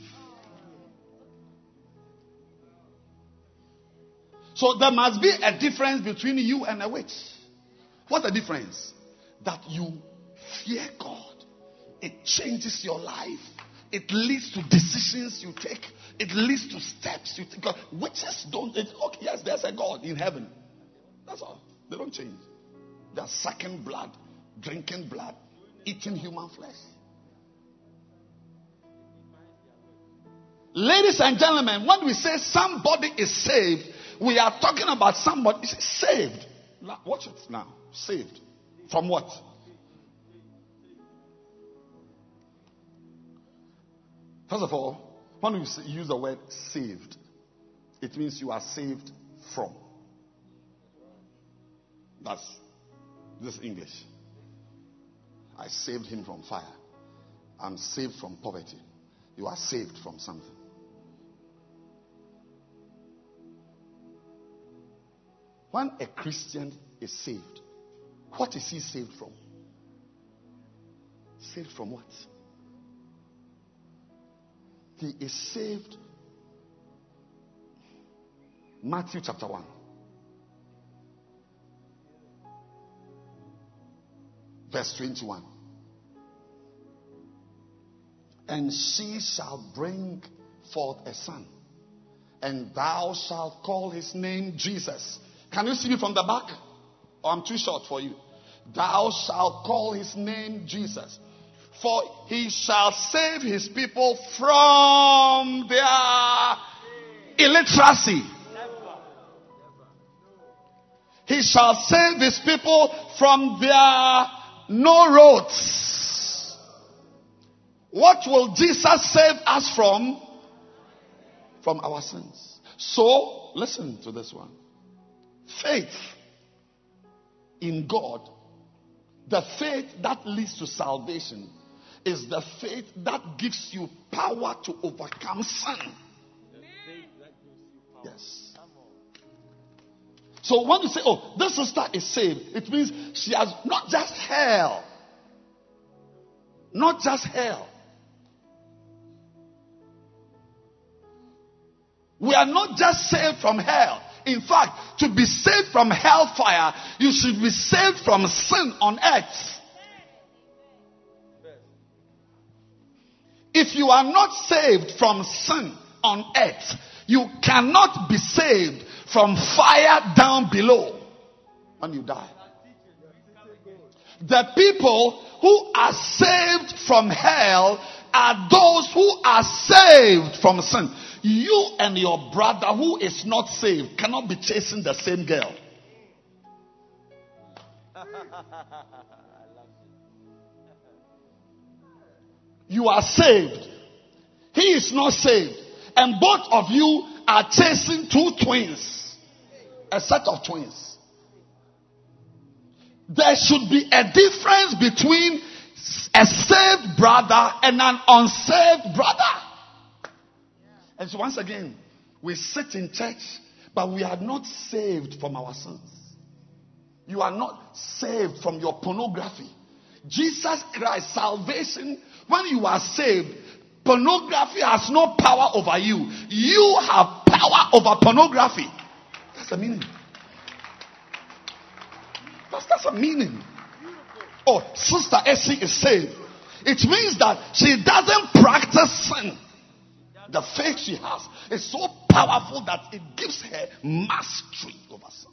So there must be a difference between you and a witch. What's the difference? That you fear God. It changes your life. It leads to decisions you take. It leads to steps you take. Witches don't. It, okay, yes, there's a God in heaven. That's all. They don't change. They're sucking blood, drinking blood, eating human flesh. Ladies and gentlemen, when we say somebody is saved, we are talking about somebody is saved. Watch it now. Saved. From what? First of all, when we use the word saved, it means you are saved from. That's this English. I saved him from fire. I'm saved from poverty. You are saved from something. When a Christian is saved, what is he saved from? Saved from what? He is saved. Matthew chapter 1. Verse 21. And she shall bring forth a son, and thou shalt call his name Jesus. Can you see me from the back? Or I'm too short for you. Thou shalt call his name Jesus for he shall save his people from their illiteracy. He shall save his people from their no roads. What will Jesus save us from? From our sins. So, listen to this one. Faith in God, the faith that leads to salvation, is the faith that gives you power to overcome sin. Yes. So when you say, oh, this sister is saved, it means she has not just hell, not just hell. We are not just saved from hell. In fact, to be saved from hellfire, you should be saved from sin on earth. If you are not saved from sin on earth, you cannot be saved from fire down below when you die. The people who are saved from hell are those who are saved from sin. You and your brother who is not saved cannot be chasing the same girl. You are saved. He is not saved. And both of you are chasing two twins. A set of twins. There should be a difference between a saved brother and an unsaved brother. And so once again, we sit in church, but we are not saved from our sins. You are not saved from your pornography. Jesus Christ, salvation when you are saved, pornography has no power over you. You have power over pornography. That's the meaning. That's, that's a meaning. Oh, Sister Essie is saved. It means that she doesn't practice sin. The faith she has is so powerful that it gives her mastery over sin.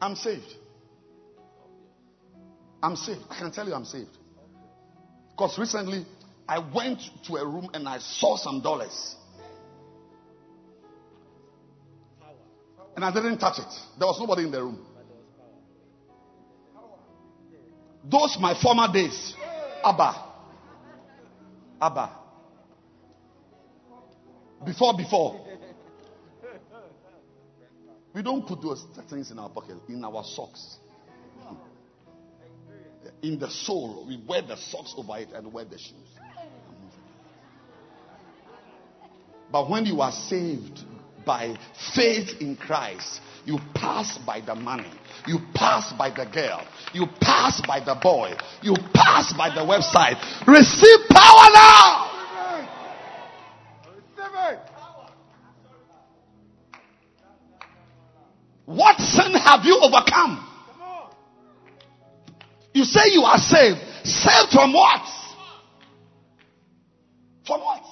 I'm saved. I'm saved. I can tell you I'm saved. Because recently I went to a room and I saw some dollars. And I didn't touch it. There was nobody in the room. Those my former days. Abba. Abba. Before, before. We don't put those things in our pocket, in our socks. In the soul, we wear the socks over it and wear the shoes. But when you are saved by faith in Christ, you pass by the money. You pass by the girl. You pass by the boy. You pass by the website. Receive power now. What sin have you overcome? You say you are saved. Saved from what? From what?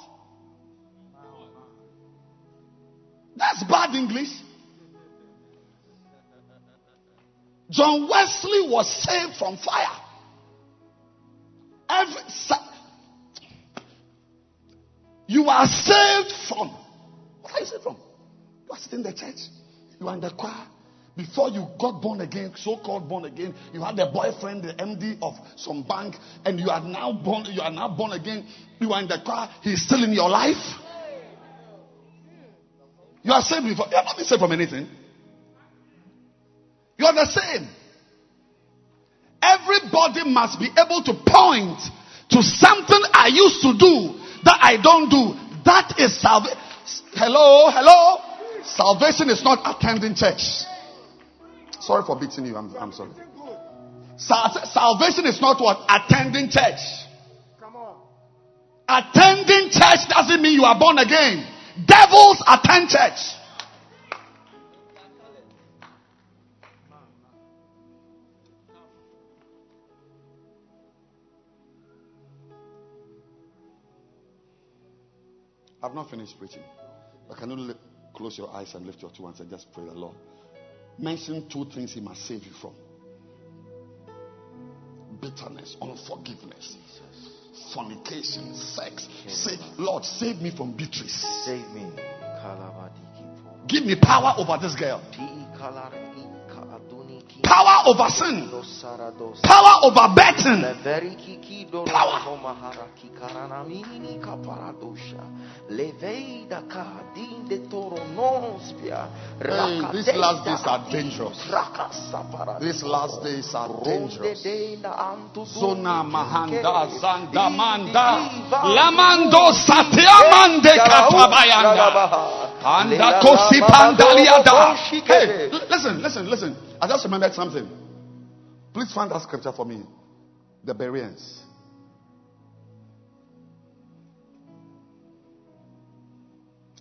That's bad English. John Wesley was saved from fire. Every, you are saved from. What are you saved from? You are sitting in the church. You are in the choir. Before you got born again, so called born again, you had a boyfriend, the MD of some bank, and you are now born, you are now born again. You are in the choir, he's still in your life. You are saved before. You have not been saved from anything. You are the same. Everybody must be able to point to something I used to do that I don't do. That is salvation. Hello, hello. Salvation is not attending church. Sorry for beating you. I'm, I'm sorry. Sal- salvation is not what? Attending church. Come on. Attending church doesn't mean you are born again. Devils attend church. I've not finished preaching. But can you close your eyes and lift your two hands and just pray the Lord? Mention two things He must save you from bitterness, unforgiveness, fornication, sex. Say, Lord, save me from betrayals. Save me. Give me power over this girl. Power over sin. Power over betting. Power. Hey, these last days are dangerous. These last days are dangerous. Sona mahanda zanda manda lamando satyamande katabayanda. Anda kosi pandaliada. Listen, listen, listen. I just remembered something. Please find that scripture for me. The Bereans.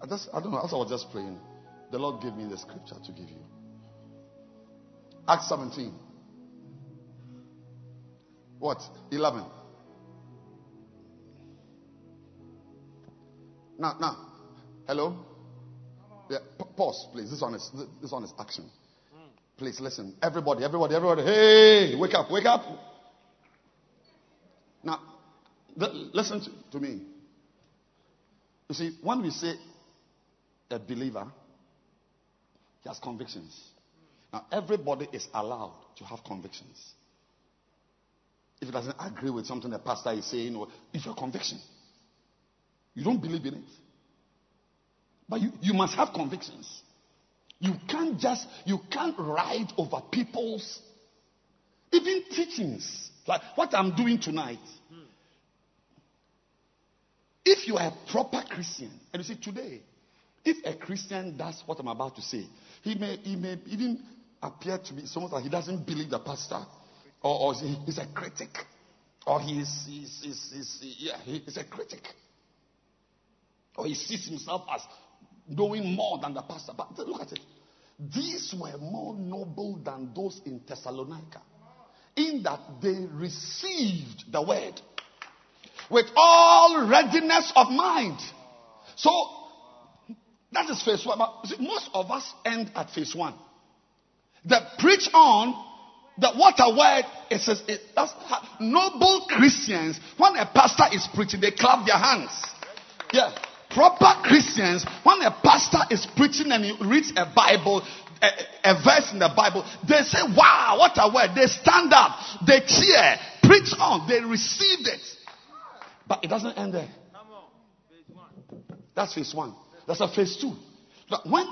I just I don't know. As I was just praying, the Lord gave me the scripture to give you. Acts 17. What? 11. Now, now. Hello? Yeah, pause, please. This one is this one is action. Please listen. Everybody, everybody, everybody. Hey, wake up, wake up. Now, listen to, to me. You see, when we say a believer, he has convictions. Now, everybody is allowed to have convictions. If it doesn't agree with something the pastor is saying, or it's your conviction. You don't believe in it. But you, you must have convictions. You can't just, you can't ride over people's, even teachings. Like what I'm doing tonight. If you are a proper Christian, and you see today, if a Christian does what I'm about to say, he may, he may even appear to be someone that he doesn't believe the pastor, or, or he's a critic, or he's, he's, he's, he's, yeah, he's a critic, or he sees himself as knowing more than the pastor. But look at it. these were more noble than those in Thessalonica, in that they received the word with all readiness of mind. So that is phase one. But see, most of us end at phase one. The preach on the what a word is. It, that's how, noble Christians. When a pastor is preaching, they clap their hands. Yeah, proper Christians. When a pastor is preaching and he reads a Bible, a, a verse in the Bible, they say, "Wow, what a word!" They stand up, they cheer, preach on, they received it. But it doesn't end there. That's phase one. That's a phase two. But when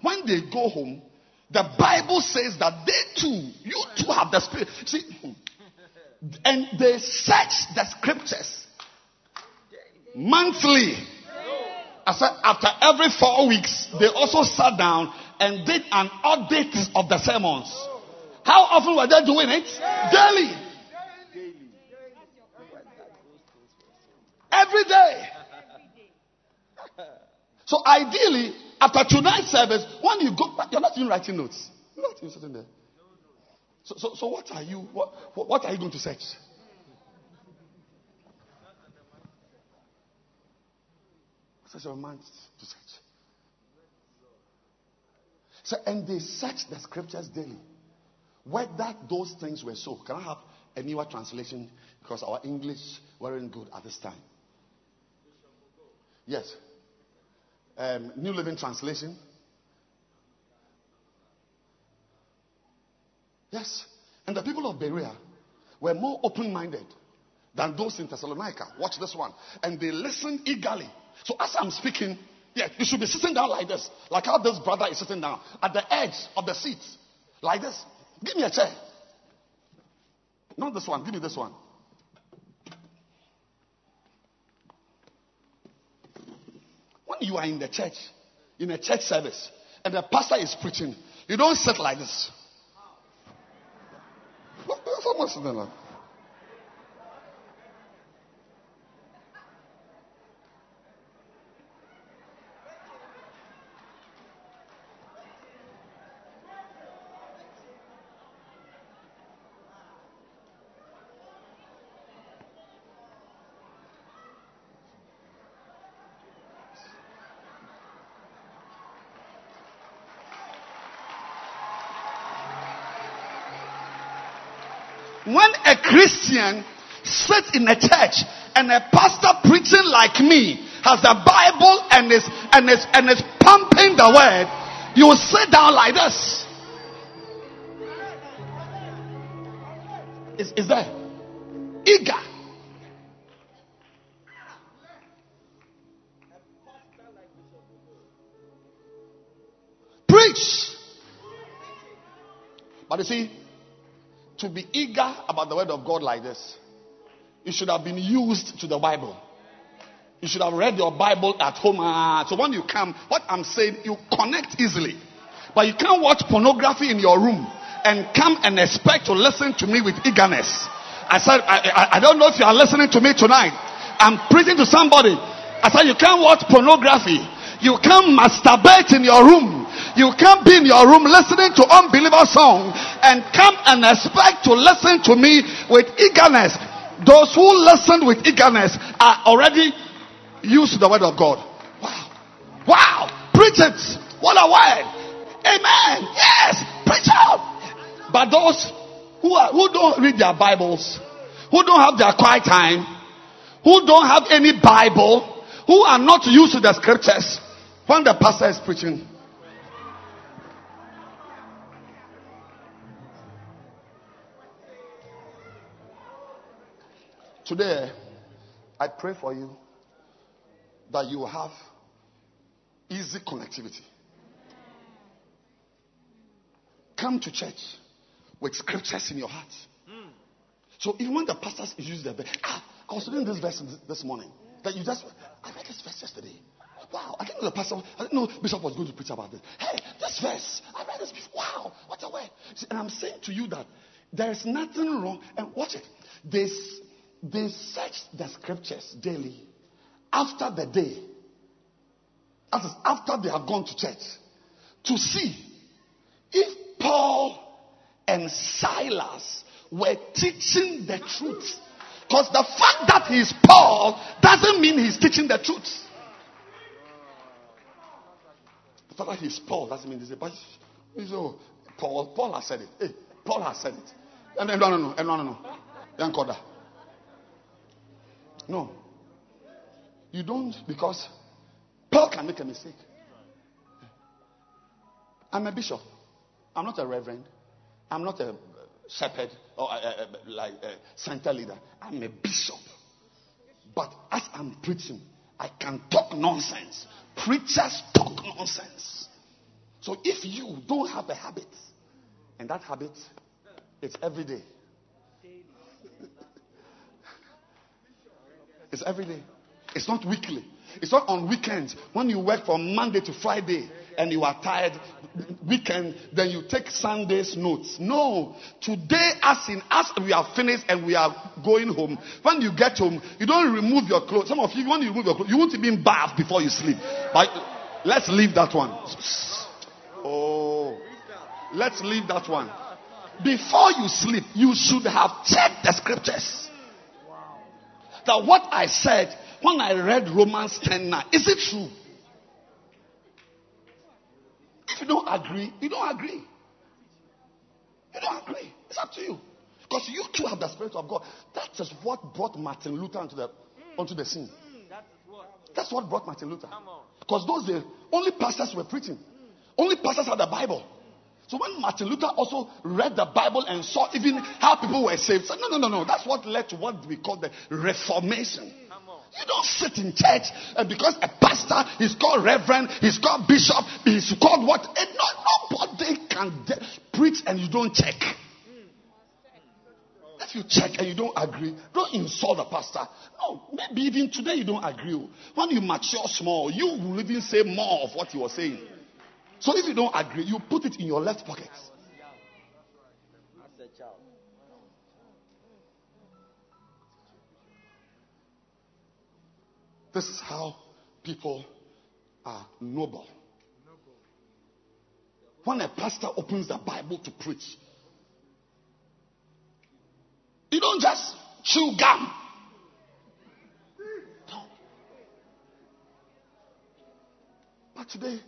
when they go home, the Bible says that they too, you too have the spirit. See, and they search the scriptures monthly. I said after every four weeks, they also sat down and did an audit of the sermons. How often were they doing it? Daily. Every day. So ideally, after tonight's service, when you go, back, you're not even writing notes. You're not even sitting there. So, so, so what are you? What, what are you going to search? Such your mind to search. So, and they search the scriptures daily. Whether those things were so. Can I have a newer translation? Because our English weren't good at this time. Yes. Um, New Living Translation. Yes. And the people of Berea were more open minded than those in Thessalonica. Watch this one. And they listened eagerly. So as I'm speaking, yeah, you should be sitting down like this. Like how this brother is sitting down at the edge of the seat. Like this. Give me a chair. Not this one. Give me this one. When you are in the church, in a church service, and the pastor is preaching, you don't sit like this. Someone sitting like when a Christian sits in a church and a pastor preaching like me has a Bible and is and is and is pumping the word, you will sit down like this. Is, is there? Eager. Preach. But you see, to be eager about the word of God like this, you should have been used to the Bible. You should have read your Bible at home. Ah, so when you come, what I'm saying, you connect easily. But you can't watch pornography in your room and come and expect to listen to me with eagerness. I said, I, I, I don't know if you are listening to me tonight. I'm preaching to somebody. I said, you can't watch pornography. You can't masturbate in your room. You can't be in your room listening to unbeliever song and come and expect to listen to me with eagerness. Those who listen with eagerness are already used to the word of God. Wow. Wow. Preach it. What a word. Amen. Yes. Preach out. But those who are, who don't read their Bibles, who don't have their quiet time, who don't have any Bible, who are not used to the scriptures, when the pastor is preaching, Today, I pray for you that you have easy connectivity. Come to church with scriptures in your heart. So even when the pastors use the ah, I was reading this verse this morning that you just I read this verse yesterday. Wow, I didn't know the pastor. I didn't know Bishop was going to preach about this. Hey, this verse I read this before. Wow, what a way! And I'm saying to you that there is nothing wrong. And watch it. This they search the scriptures daily after the day, that after they have gone to church, to see if Paul and Silas were teaching the truth. Because the fact that he's Paul doesn't mean he's teaching the truth. The fact that he's Paul doesn't mean he's a but so oh, Paul Paul has said it. Hey, Paul has said it. And no, no, no, no, no, no. Young Koda. No. You don't because Paul can make a mistake. I'm a bishop. I'm not a reverend. I'm not a uh, shepherd or a, a, a, like a center leader. I'm a bishop. But as I'm preaching, I can talk nonsense. Preachers talk nonsense. So if you don't have a habit, and that habit, it's every day. It's every day. It's not weekly. It's not on weekends. When you work from Monday to Friday and you are tired, weekend, then you take Sunday's notes. No. Today, as in as we are finished and we are going home, when you get home, you don't remove your clothes. Some of you, when you remove your clothes, you won't even bath before you sleep. But let's leave that one. Oh. Let's leave that one. Before you sleep, you should have checked the scriptures. That what I said when I read Romans 10 9, is it true? If you don't agree, you don't agree. You don't agree. It's up to you. Because you too have the Spirit of God. That is what brought Martin Luther onto the, onto the scene. That's what brought Martin Luther. Because those days, only pastors were preaching. Only pastors had the Bible. So when Martin Luther also read the Bible and saw even how people were saved, said, no, no, no, no. That's what led to what we call the Reformation. You don't sit in church and because a pastor is called reverend, he's called bishop, he's called what? Eh, and not, nobody can de- preach and you don't check. If you check and you don't agree, don't insult the pastor. No, maybe even today you don't agree. When you mature small, you will even say more of what he was saying. So if you don't agree, you put it in your left pocket. This is how people are noble. When a pastor opens the Bible to preach, you don't just chew gum. But today,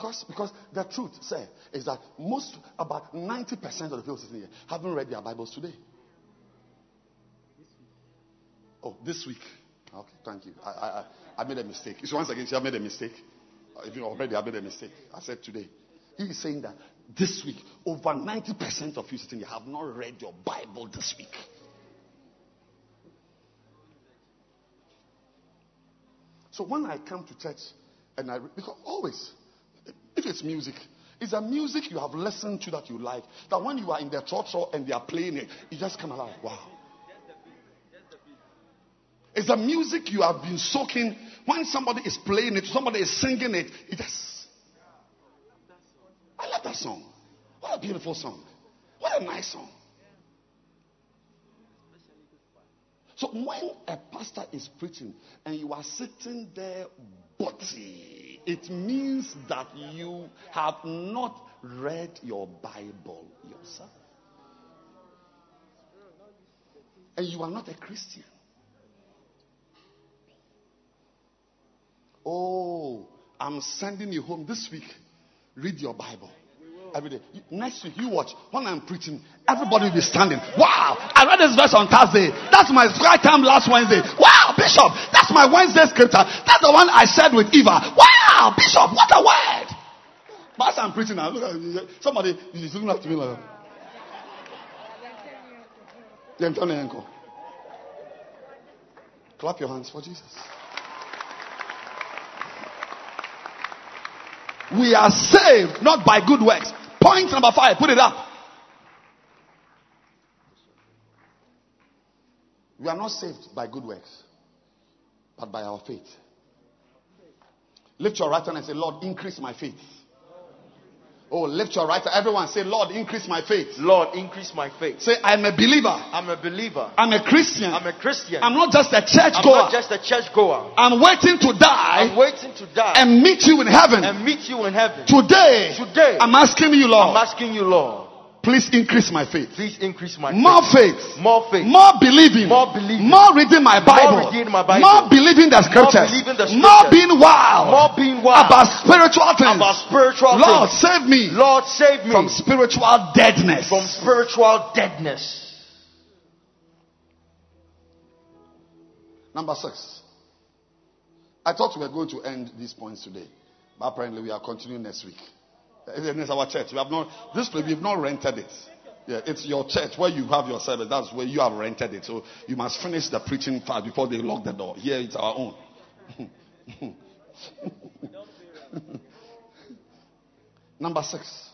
because, because the truth, say, is that most, about 90% of the people sitting here haven't read their Bibles today. Oh, this week. Okay, thank you. I, I, I made a mistake. So once again, I made a mistake. Uh, If you already, I made a mistake. I said today. He is saying that this week, over 90% of you sitting here have not read your Bible this week. So when I come to church and I, because always, if it's music, it's a music you have listened to that you like. That when you are in the church and they are playing it, you just come alive. Wow. It's a music you have been soaking. When somebody is playing it, somebody is singing it, it just. I love that song. What a beautiful song. What a nice song. So when a pastor is preaching and you are sitting there body, it means that you have not read your Bible yourself. And you are not a Christian. Oh, I'm sending you home this week. Read your Bible every day. Next week, you watch. When I'm preaching, everybody will be standing. Wow, I read this verse on Thursday. That's my right time last Wednesday. Wow, Bishop, that's my Wednesday scripture. That's the one I shared with Eva. Wow, Bishop, what a word. But I'm preaching now, look at somebody is looking to me like that. Turning ankle. Clap your hands for Jesus. We are saved not by good works. Point number five, put it up. We are not saved by good works, but by our faith. Lift your right hand and say, Lord, increase my faith. Oh, lift your right hand. Everyone say, Lord, increase my faith. Lord, increase my faith. Say, I'm a believer. I'm a believer. I'm a Christian. I'm a Christian. I'm not just a church I'm goer. not just a church goer. I'm waiting to die I'm waiting to die and meet you in heaven. and meet you in heaven. Today, Today, I'm asking you, Lord. I'm asking you, Lord, Please increase my faith. Please increase my faith. More faith. More faith. More believing. More believing. More reading my Bible. More reading my Bible. More believing the scriptures. More believing the scriptures. More being wild. More being wild. About spiritual things. About spiritual Lord, things. save me Lord, save me from spiritual deadness. from spiritual deadness. Number six. I thought we were going to end these points today, but apparently we are continuing next week. It's our church. We have not this place. We have not rented it. Yeah, it's your church where you have your service. That's where you have rented it. So you must finish the preaching part before they lock the door. Here it's our own. Number six.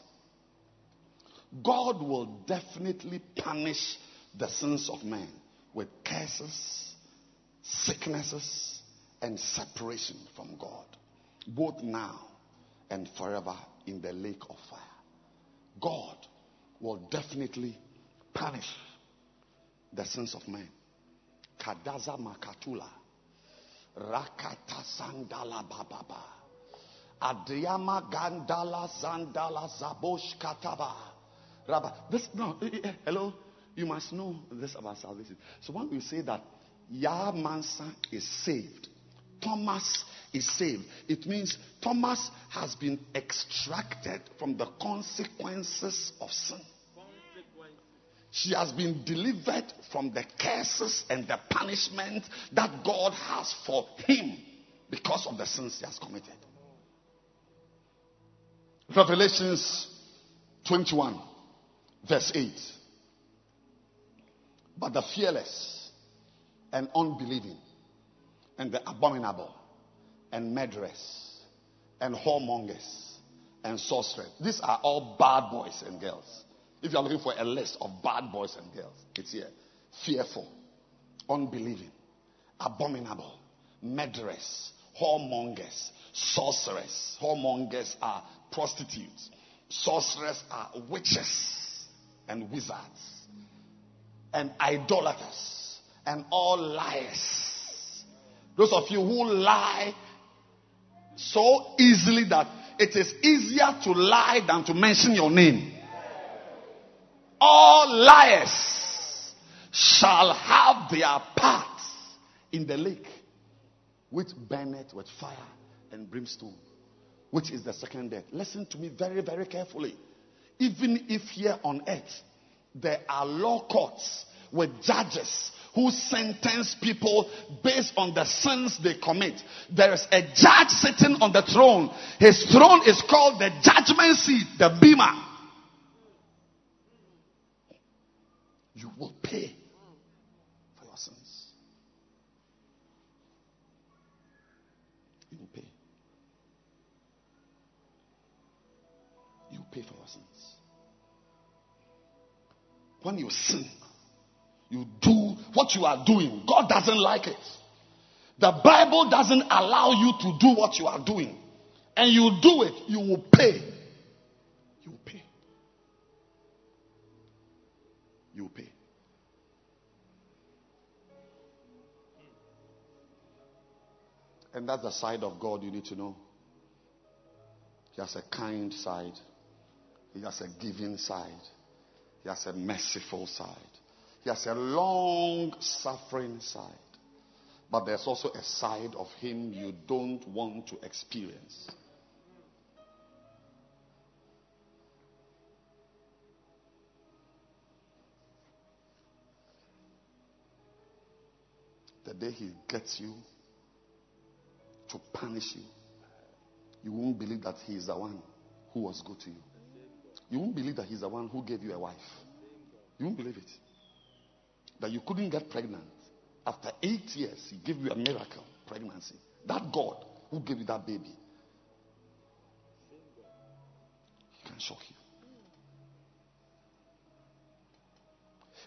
God will definitely punish the sins of men with curses, sicknesses, and separation from God, both now and forever in the lake of fire. God will definitely punish the sins of men. Kadaza makatula. Rakata sandala bababa. Adriama gandala zandala zabosh kataba. Rabba. This no eh, eh, hello. You must know this about salvation. So when we say that Yah Mansa is saved, Thomas is saved. It means Thomas has been extracted from the consequences of sin. She has been delivered from the curses and the punishment that God has for him because of the sins he has committed. Revelations 21, verse 8. But the fearless and unbelieving and the abominable and murderers and whoremongers and sorcerers. These are all bad boys and girls. If you are looking for a list of bad boys and girls, it's here. Fearful, unbelieving, abominable, murderers, whoremongers, sorcerers. Whoremongers are prostitutes. Sorcerers are witches and wizards and idolaters and all liars. Those of you who lie so easily that it is easier to lie than to mention your name. All liars shall have their part in the lake, which burneth with fire and brimstone, which is the second death. Listen to me very, very carefully. Even if here on earth there are law courts with judges who sentence people based on the sins they commit. There is a judge sitting on the throne. His throne is called the judgment seat, the bema. You will pay for your sins. You will pay. You will pay for your sins. When you sin, you do what you are doing. God doesn't like it. The Bible doesn't allow you to do what you are doing. And you do it, you will pay. You will pay. You will pay. And that's the side of God you need to know. He has a kind side, He has a giving side, He has a merciful side. He has a long suffering side. But there's also a side of him you don't want to experience. The day he gets you to punish you, you won't believe that he is the one who was good to you. You won't believe that he's the one who gave you a wife. You won't believe it that you couldn't get pregnant. After eight years, he gave you a miracle pregnancy. That God who gave you that baby, he can shock you.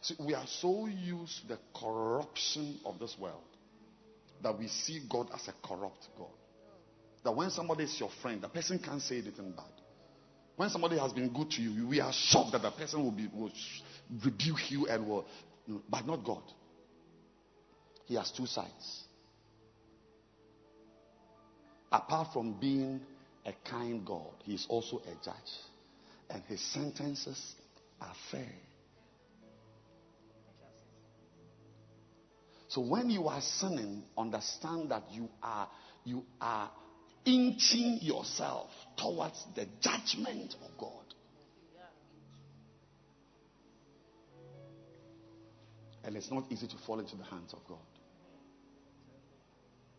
See, we are so used to the corruption of this world that we see God as a corrupt God. That when somebody is your friend, the person can't say anything bad. When somebody has been good to you, we are shocked that the person will, be, will rebuke you and will but not God. He has two sides. Apart from being a kind God, he is also a judge. And his sentences are fair. So when you are sinning, understand that you are you are inching yourself towards the judgment of God. And it's not easy to fall into the hands of God.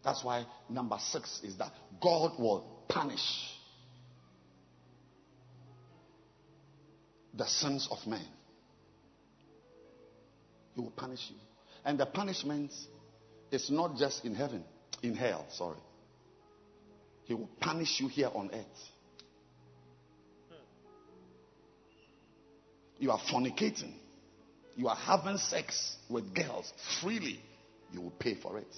That's why number six is that God will punish the sins of men. He will punish you. And the punishment is not just in heaven, in hell, sorry. He will punish you here on earth. You are fornicating. You are having sex with girls freely. You will pay for it.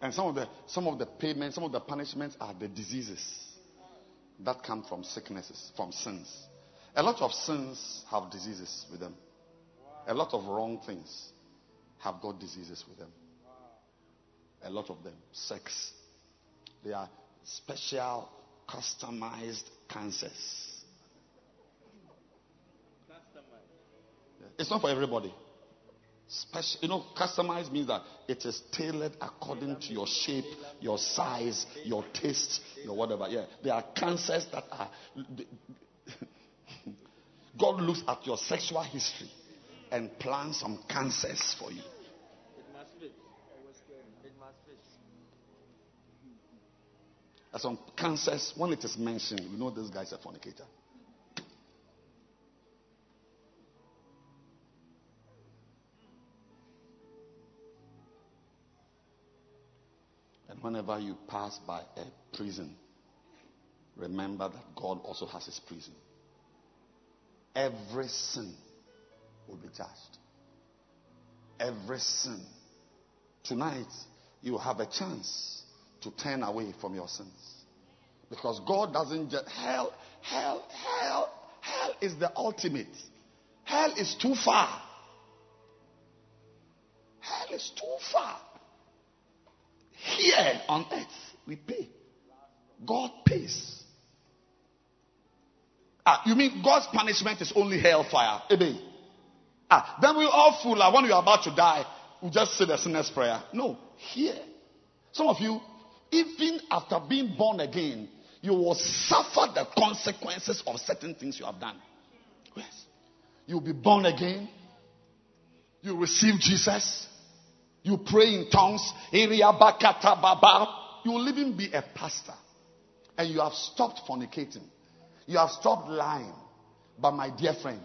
And some of the some of the payments, some of the punishments are the diseases that come from sicknesses, from sins. A lot of sins have diseases with them. A lot of wrong things have got diseases with them. A lot of them. Sex. They are special, customized cancers. It's not for everybody. Special, you know, customized means that it is tailored according to your shape, your size, your taste, your whatever. Yeah, there are cancers that are. God looks at your sexual history and plans some cancers for you. Some cancers, when it is mentioned, we know this guy's a fornicator. Whenever you pass by a prison, remember that God also has his prison. Every sin will be judged. Every sin. Tonight, you have a chance to turn away from your sins. Because God doesn't just, hell, hell, hell, hell is the ultimate. Hell is too far. Hell is too far. Here on earth, we pay. God pays. Ah, you mean God's punishment is only hellfire? Amen. Ah, then we all fool. Like when we are about to die, we just say the sinner's prayer. No, here. Some of you, even after being born again, you will suffer the consequences of certain things you have done. Yes. You'll be born again. You receive Jesus. You pray in tongues. You will even be a pastor. And you have stopped fornicating. You have stopped lying. But my dear friend,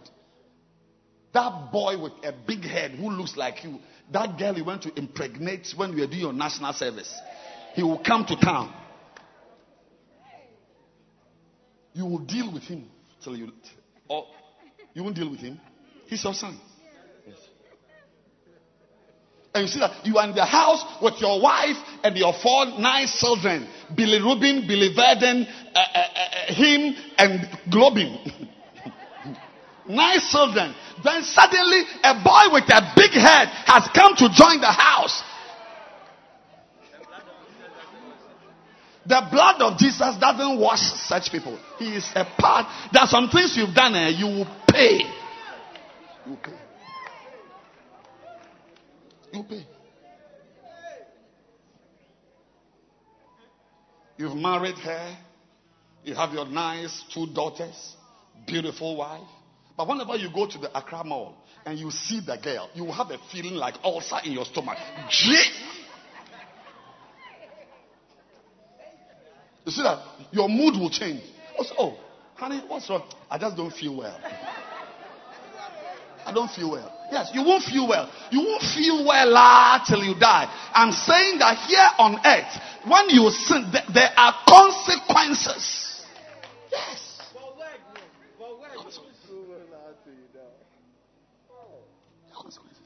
that boy with a big head who looks like you, that girl you went to impregnate when you were doing your national service, he will come to town. You will deal with him till you, or you won't deal with him. He's your son. And you see that you are in the house with your wife and your four nice children Billy Rubin, Billy Verden, uh, uh, uh, him, and Globin. nice children. Then suddenly a boy with a big head has come to join the house. The blood of Jesus doesn't wash such people. He is a part. There are some things you've done and you will pay. You pay. You pay. You've married her. You have your nice two daughters, beautiful wife. But whenever you go to the Accra Mall and you see the girl, you have a feeling like ulcer in your stomach. You see that your mood will change. Also, oh, honey, what's wrong? I just don't feel well. I don't feel well. Yes, you won't feel well. You won't feel well ah, till you die. I'm saying that here on earth, when you sin, th- there are consequences. Yes. Consequences.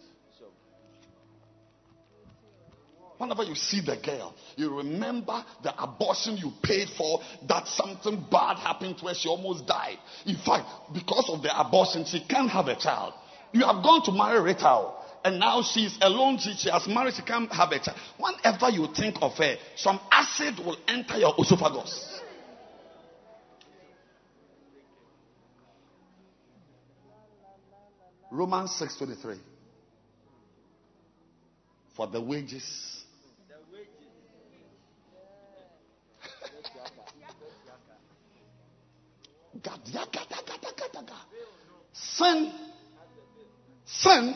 Whenever you see the girl, you remember the abortion you paid for, that something bad happened to her, she almost died. In fact, because of the abortion, she can't have a child. You have gone to marry Rita, and now she's alone, she, she has married, she can't have a child. Whenever you think of her, some acid will enter your esophagus. Romans 6:23. For the wages. Sin, sin,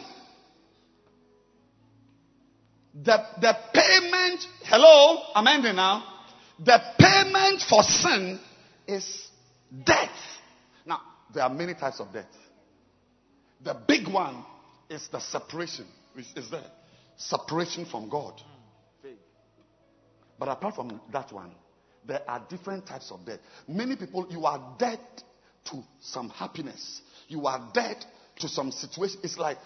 the, the payment, hello, I'm ending now. The payment for sin is death. Now, there are many types of death. The big one is the separation. Is, is there? Separation from God. But apart from that one, there are different types of death. Many people, you are dead to some happiness. You are dead to some situation. It's like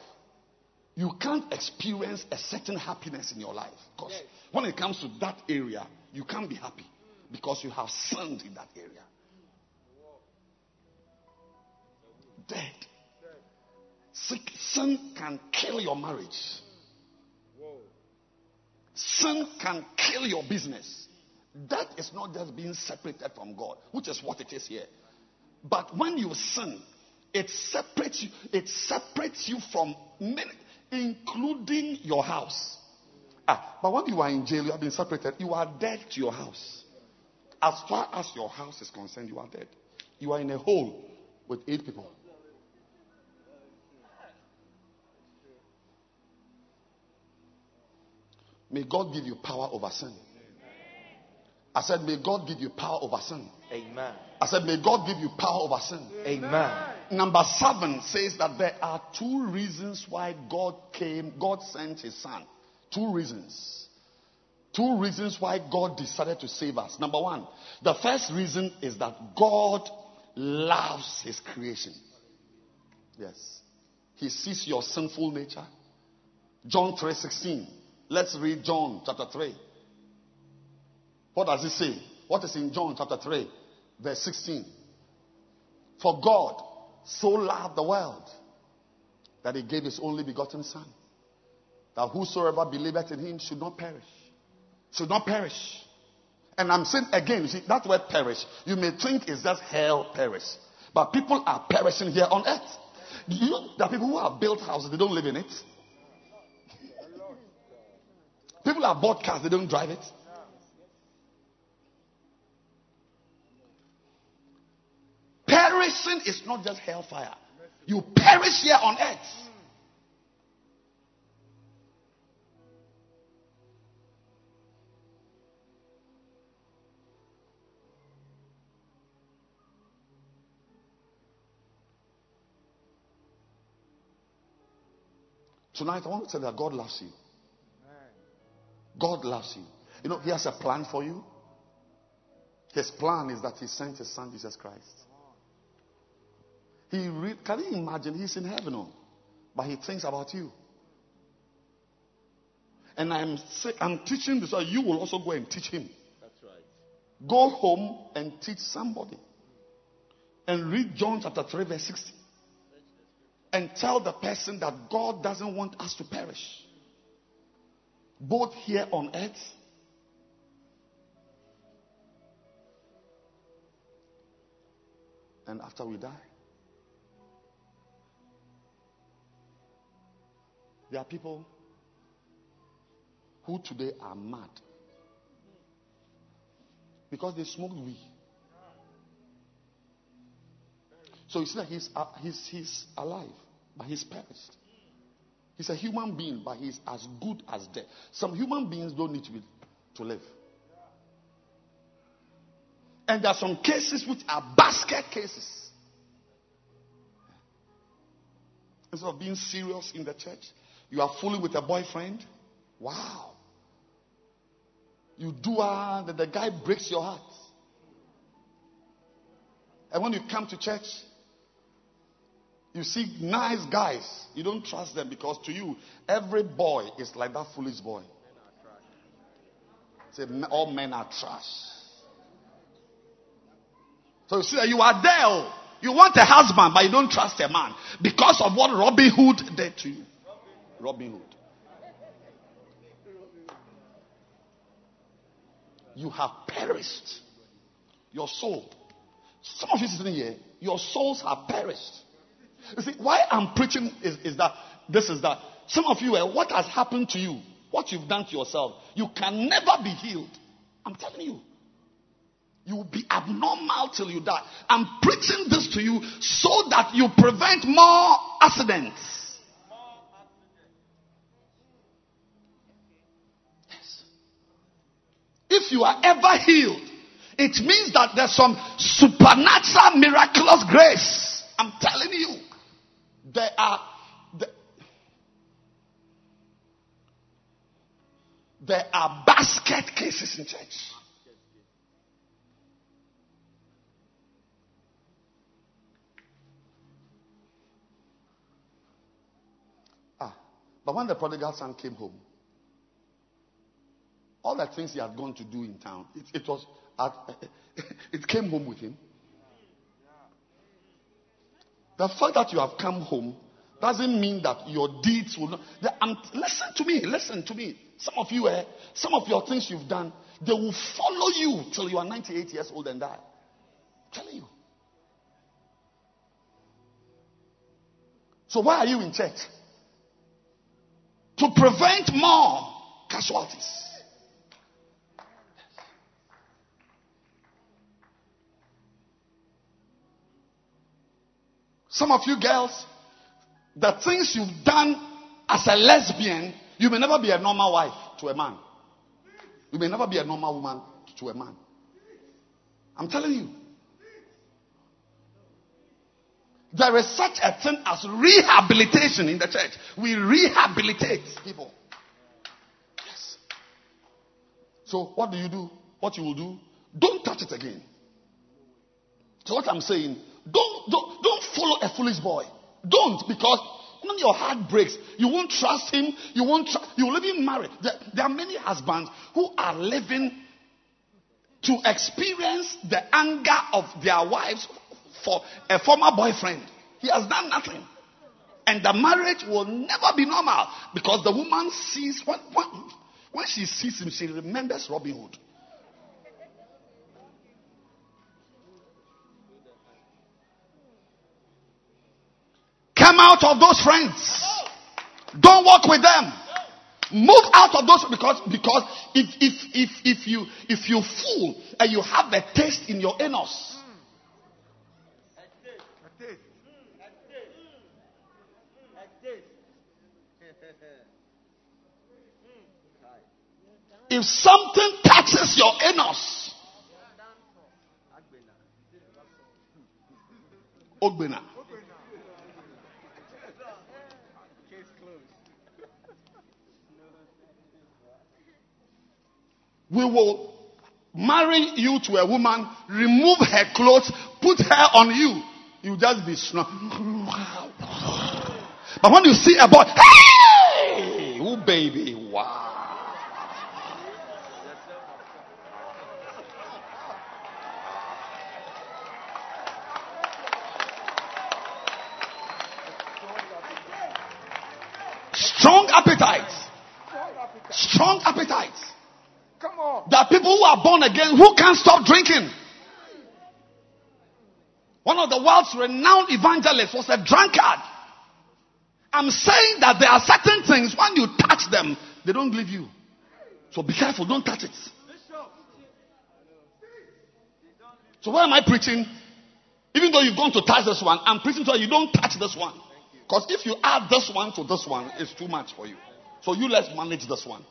you can't experience a certain happiness in your life. Because when it comes to that area, you can't be happy because you have sinned in that area. Dead. Sin can kill your marriage. Sin can kill your business. That is not just being separated from God, which is what it is here. But when you sin, it separates you. It separates you from many, including your house. Ah, but when you are in jail, you have been separated. You are dead to your house. As far as your house is concerned, you are dead. You are in a hole with eight people. May God give you power over sin. I said, May God give you power over sin. Amen. I said, May God give you power over sin. Amen. Number seven says that there are two reasons why God came, God sent his son. Two reasons. Two reasons why God decided to save us. Number one, the first reason is that God loves his creation. Yes. He sees your sinful nature. John 3:16. Let's read John chapter 3. What does it say? What is in John chapter 3, verse 16? For God so loved the world that he gave his only begotten Son, that whosoever believeth in him should not perish. Should not perish. And I'm saying again, you see, that word perish, you may think it's just hell perish. But people are perishing here on earth. You know, there people who have built houses, they don't live in it. People have bought cars, they don't drive it. Perishing is not just hellfire. You perish here on earth. Tonight, I want to tell you that God loves you. God loves you. You know, He has a plan for you. His plan is that He sent His Son, Jesus Christ. He can you imagine? He's in heaven, oh, but He thinks about you. And I'm, I'm teaching this, so you will also go and teach Him. That's right. Go home and teach somebody. And read John chapter 3, verse 60. And tell the person that God doesn't want us to perish. Both here on earth and after we die. There are people who today are mad because they smoked weed. So you see that he's, uh, he's, he's alive, but he's perished. He's a human being, but he's as good as dead. Some human beings don't need to, be, to live. And there are some cases which are basket cases. Instead of being serious in the church, you are fooling with a boyfriend. Wow. You do uh, that the guy breaks your heart. And when you come to church, you see nice guys. You don't trust them because to you, every boy is like that foolish boy. Say, all men are trash. So you see that you are there. oh. You want a husband, but you don't trust a man because of what Robin Hood did to you. Robin Hood. You have perished. Your soul. Some of you sitting here, your souls have perished. You see, why I'm preaching is, is that this is that some of you, eh, what has happened to you, what you've done to yourself, you can never be healed. I'm telling you. You will be abnormal till you die. I'm preaching this to you so that you prevent more accidents. If you are ever healed, it means that there's some supernatural, miraculous grace. I'm telling you. There are. There are basket cases in church. Ah, but when the prodigal son came home, all the things he had gone to do in town, it, it was at, it came home with him. The fact that you have come home doesn't mean that your deeds will not. Um, listen to me, listen to me. Some of you, eh, some of your things you've done, they will follow you till you are 98 years old and die. I'm telling you. So why are you in church? To prevent more casualties. Some of you girls, the things you've done as a lesbian, you may never be a normal wife to a man. You may never be a normal woman to a man. I'm telling you. There is such a thing as rehabilitation in the church. We rehabilitate people. Yes. So, what do you do? What you will do? Don't touch it again. So, what I'm saying, don't, don't, don't follow a foolish boy. Don't because when your heart breaks, you won't trust him. You won't. Tr- you will even marry. There, there are many husbands who are living to experience the anger of their wives for a former boyfriend. He has done nothing. And the marriage will never be normal because the woman sees, when, when, when she sees him, she remembers Robin Hood. Out of those friends. Don't walk with them. Move out of those because because if if if if you if you fool and you have a taste in your anus. If something touches your anus, Ogbena. We will marry you to a woman, remove her clothes, put her on you. You just be snoring. But when you see a boy, hey, oh baby, wow. Strong appetites. Strong appetites. Come on. There are people who are born again who can't stop drinking. One of the world's renowned evangelists was a drunkard. I'm saying that there are certain things when you touch them, they don't leave you. So be careful, don't touch it. So why am I preaching? Even though you've gone to touch this one, I'm preaching to you, you don't touch this one. Because if you add this one to this one, it's too much for you. So you let's manage this one.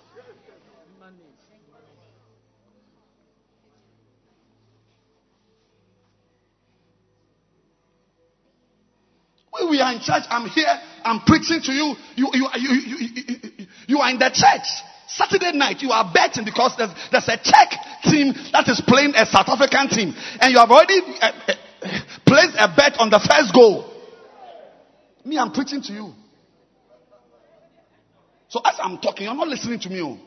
We are in church, I'm here, I'm preaching to you. You, you, you, you, you, you are in the church. Saturday night, you are betting because there's, there's a Czech team that is playing a South African team. And you have already uh, uh, placed a bet on the first goal. Me, I'm preaching to you. So as I'm talking, you're not listening to me. Oh.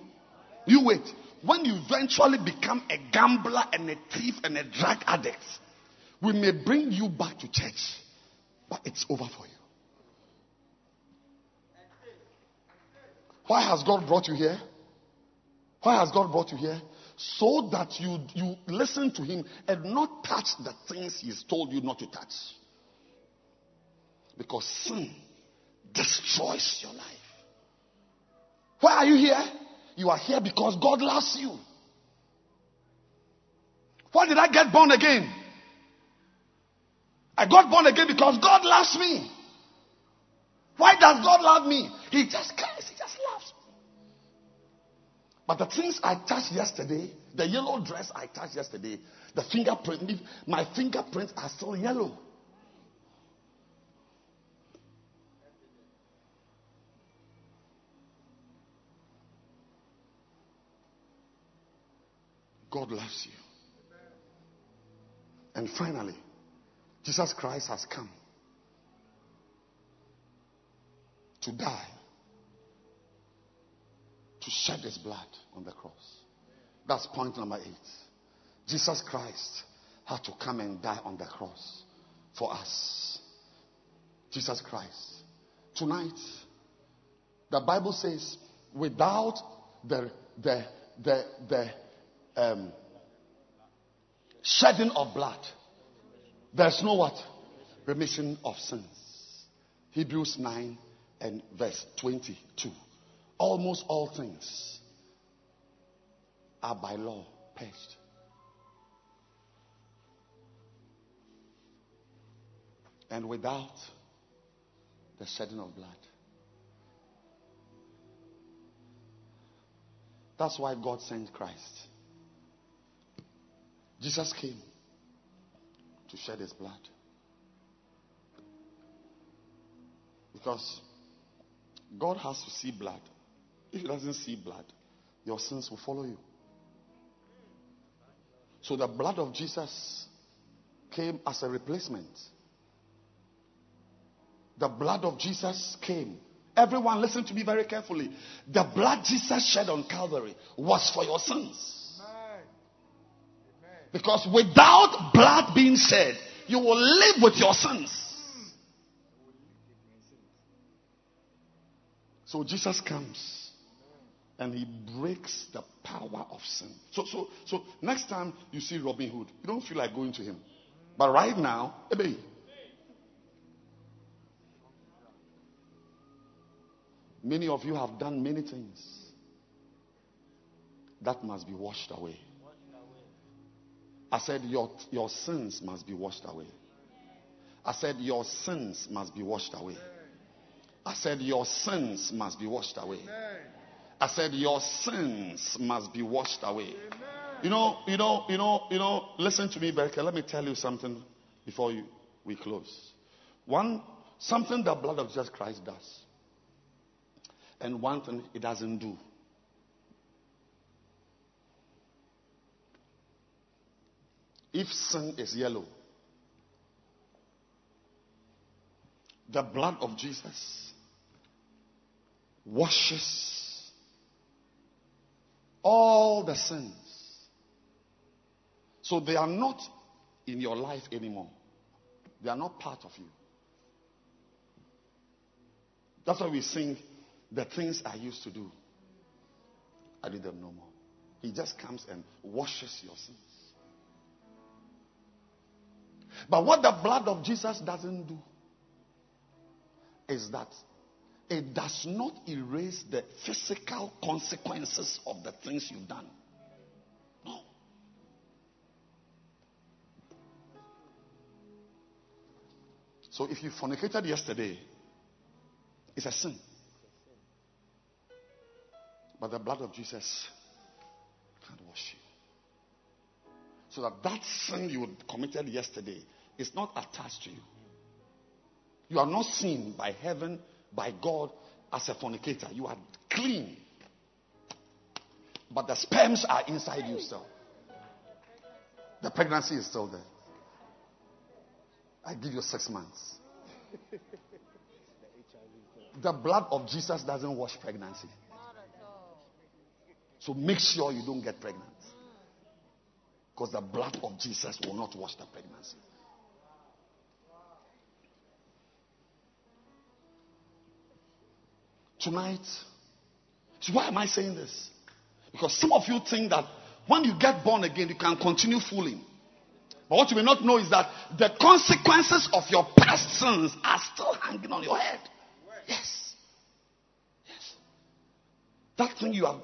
You wait. When you eventually become a gambler and a thief and a drug addict, we may bring you back to church. But it's over for you. Why has God brought you here? Why has God brought you here? So that you, you listen to Him and not touch the things He's told you not to touch. Because sin destroys your life. Why are you here? You are here because God loves you. Why did I get born again? I got born again because God loves me. Why does God love me? He just cares. He just loves me. But the things I touched yesterday, the yellow dress I touched yesterday, the fingerprint, my fingerprints are still yellow. God loves you. And finally, Jesus Christ has come to die, to shed his blood on the cross. That's point number eight. Jesus Christ had to come and die on the cross for us. Jesus Christ. Tonight, the Bible says, without the, the, the, the um, shedding of blood, there's no what? Remission of sins. Hebrews 9 and verse 22. Almost all things are by law purged. And without the shedding of blood. That's why God sent Christ. Jesus came to shed his blood. Because God has to see blood. If he doesn't see blood, your sins will follow you. So the blood of Jesus came as a replacement. The blood of Jesus came. Everyone, listen to me very carefully. The blood Jesus shed on Calvary was for your sins. Because without blood being shed, you will live with your sins. So Jesus comes and he breaks the power of sin. So, so, so next time you see Robin Hood, you don't feel like going to him. But right now, ebe, many of you have done many things that must be washed away. I said, your, your sins must be washed away. I said, Your sins must be washed away. I said, Your sins must be washed away. I said, Your sins must be washed away. You know, you know, you know, you know, listen to me, Berke. Let me tell you something before you, we close. One, something the blood of Jesus Christ does. And one thing it doesn't do. If sin is yellow, the blood of Jesus washes all the sins. So they are not in your life anymore. They are not part of you. That's why we sing the things I used to do. I do them no more. He just comes and washes your sins. But what the blood of Jesus doesn't do is that it does not erase the physical consequences of the things you've done. No. So if you fornicated yesterday, it's a sin. But the blood of Jesus So that that sin you committed yesterday is not attached to you. You are not seen by heaven, by God, as a fornicator. You are clean. But the sperms are inside you still. The pregnancy is still there. I give you six months. The blood of Jesus doesn't wash pregnancy. So make sure you don't get pregnant. Because the blood of Jesus will not wash the pregnancy. Tonight, so why am I saying this? Because some of you think that when you get born again, you can continue fooling. But what you may not know is that the consequences of your past sins are still hanging on your head. Yes. Yes. That thing you have.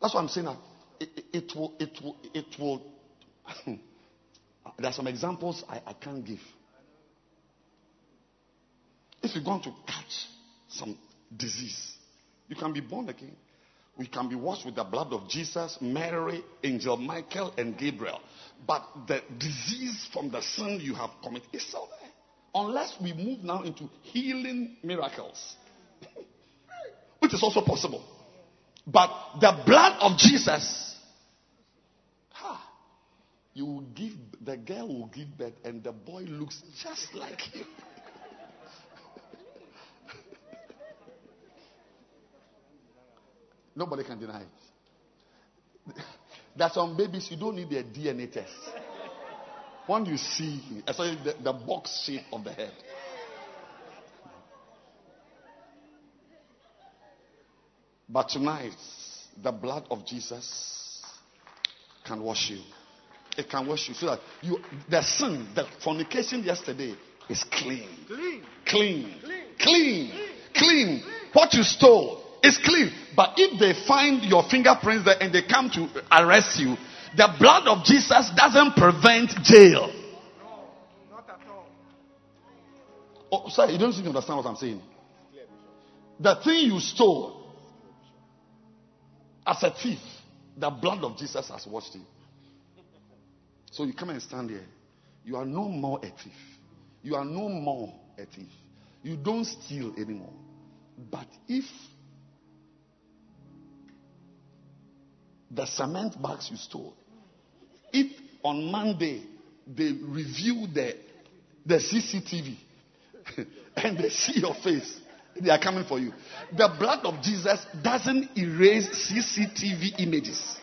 That's what I'm saying. That it, it, it will. It will. It will. there are some examples I, I can't give. If you're going to catch some disease, you can be born again. We can be washed with the blood of Jesus, Mary, Angel Michael, and Gabriel. But the disease from the sin you have committed is still there. Unless we move now into healing miracles, which is also possible. But the blood of Jesus, you will give, the girl will give birth, and the boy looks just like you. Nobody can deny it. There's some babies you don't need a DNA test. When you see, especially eh, the, the box shape of the head. But tonight, the blood of Jesus can wash you. It can wash you so that you the sin, the fornication yesterday is clean. Clean. Clean. Clean. Clean. clean. What you stole is clean. But if they find your fingerprints there and they come to arrest you, the blood of Jesus doesn't prevent jail. No, not at all. Oh, sorry, you don't seem to understand what I'm saying. The thing you stole as a thief, the blood of Jesus has washed you. So you come and stand there. You are no more a thief. You are no more a thief. You don't steal anymore. But if the cement bags you stole, if on Monday they review the, the CCTV and they see your face, they are coming for you. The blood of Jesus doesn't erase CCTV images.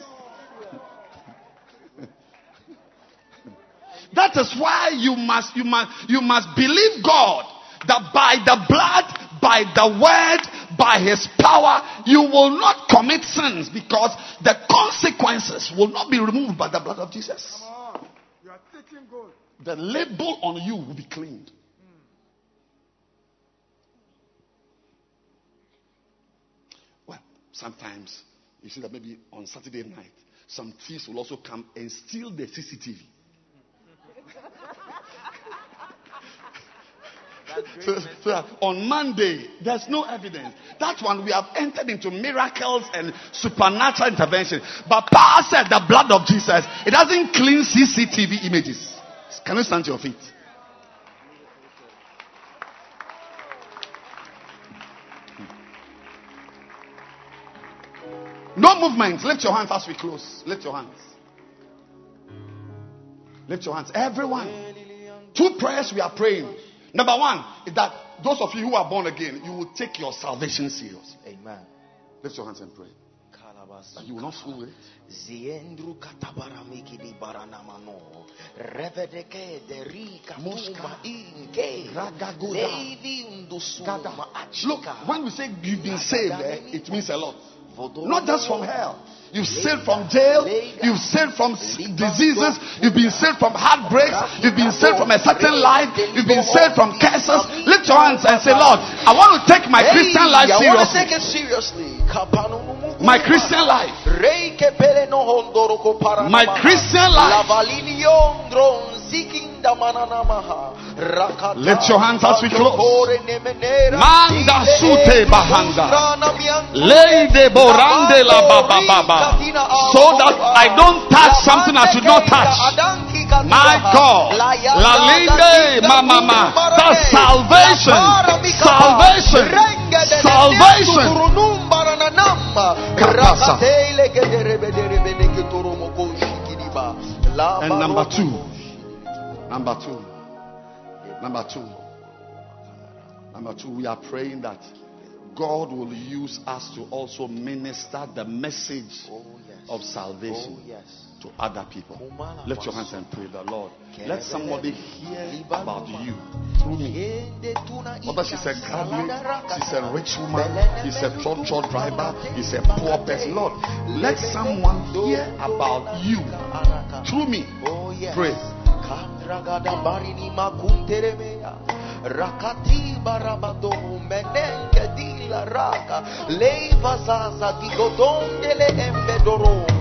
That is why you must, you must, you must believe God that by the blood, by the word, by his power, you will not commit sins because the consequences will not be removed by the blood of Jesus. You are taking gold. The label on you will be cleaned. Well, sometimes you see that maybe on Saturday night, some thieves will also come and steal the CCTV. So, so on Monday, there's no evidence. That one we have entered into miracles and supernatural intervention. But Paul said the blood of Jesus, it doesn't clean CCTV images. Can you stand to your feet? No movement. Lift your hands as we close. Lift your hands. Lift your hands. Everyone. Two prayers we are praying. Number one is that those of you who are born again, you will take your salvation serious. Amen. Lift your hands and pray. You will not fool it. Ziendru katabaramiki di baranamano. Revedeke de rika tuma inke. Look, when we say you've been saved, eh, it means a lot. Not just from hell. You've saved from jail. You've saved from diseases. You've been saved from heartbreaks. You've been saved from a certain life. You've been saved from curses. Lift your hands and say, Lord, I want to take my Christian life seriously. My Christian life. My Christian life. Lift your hands as we close. Manda sute bahanda. Leide borande la baba baba. So that I don't touch something I should not touch. My God. La linde mama. That's salvation. Salvation. Salvation. And number two. Number two. Number two. Number two, we are praying that God will use us to also minister the message oh, yes. of salvation oh, yes. To other people. Lift your hands and pray the Lord. Let somebody hear about you through me. Whether she's a graduate, she's a rich woman, she's a truck driver, she's a poor person. Lord, let someone hear about you through me. Oh, pray. Rakati barabado menenge dila raka. Leiva zaza digodondele embedorom. Braga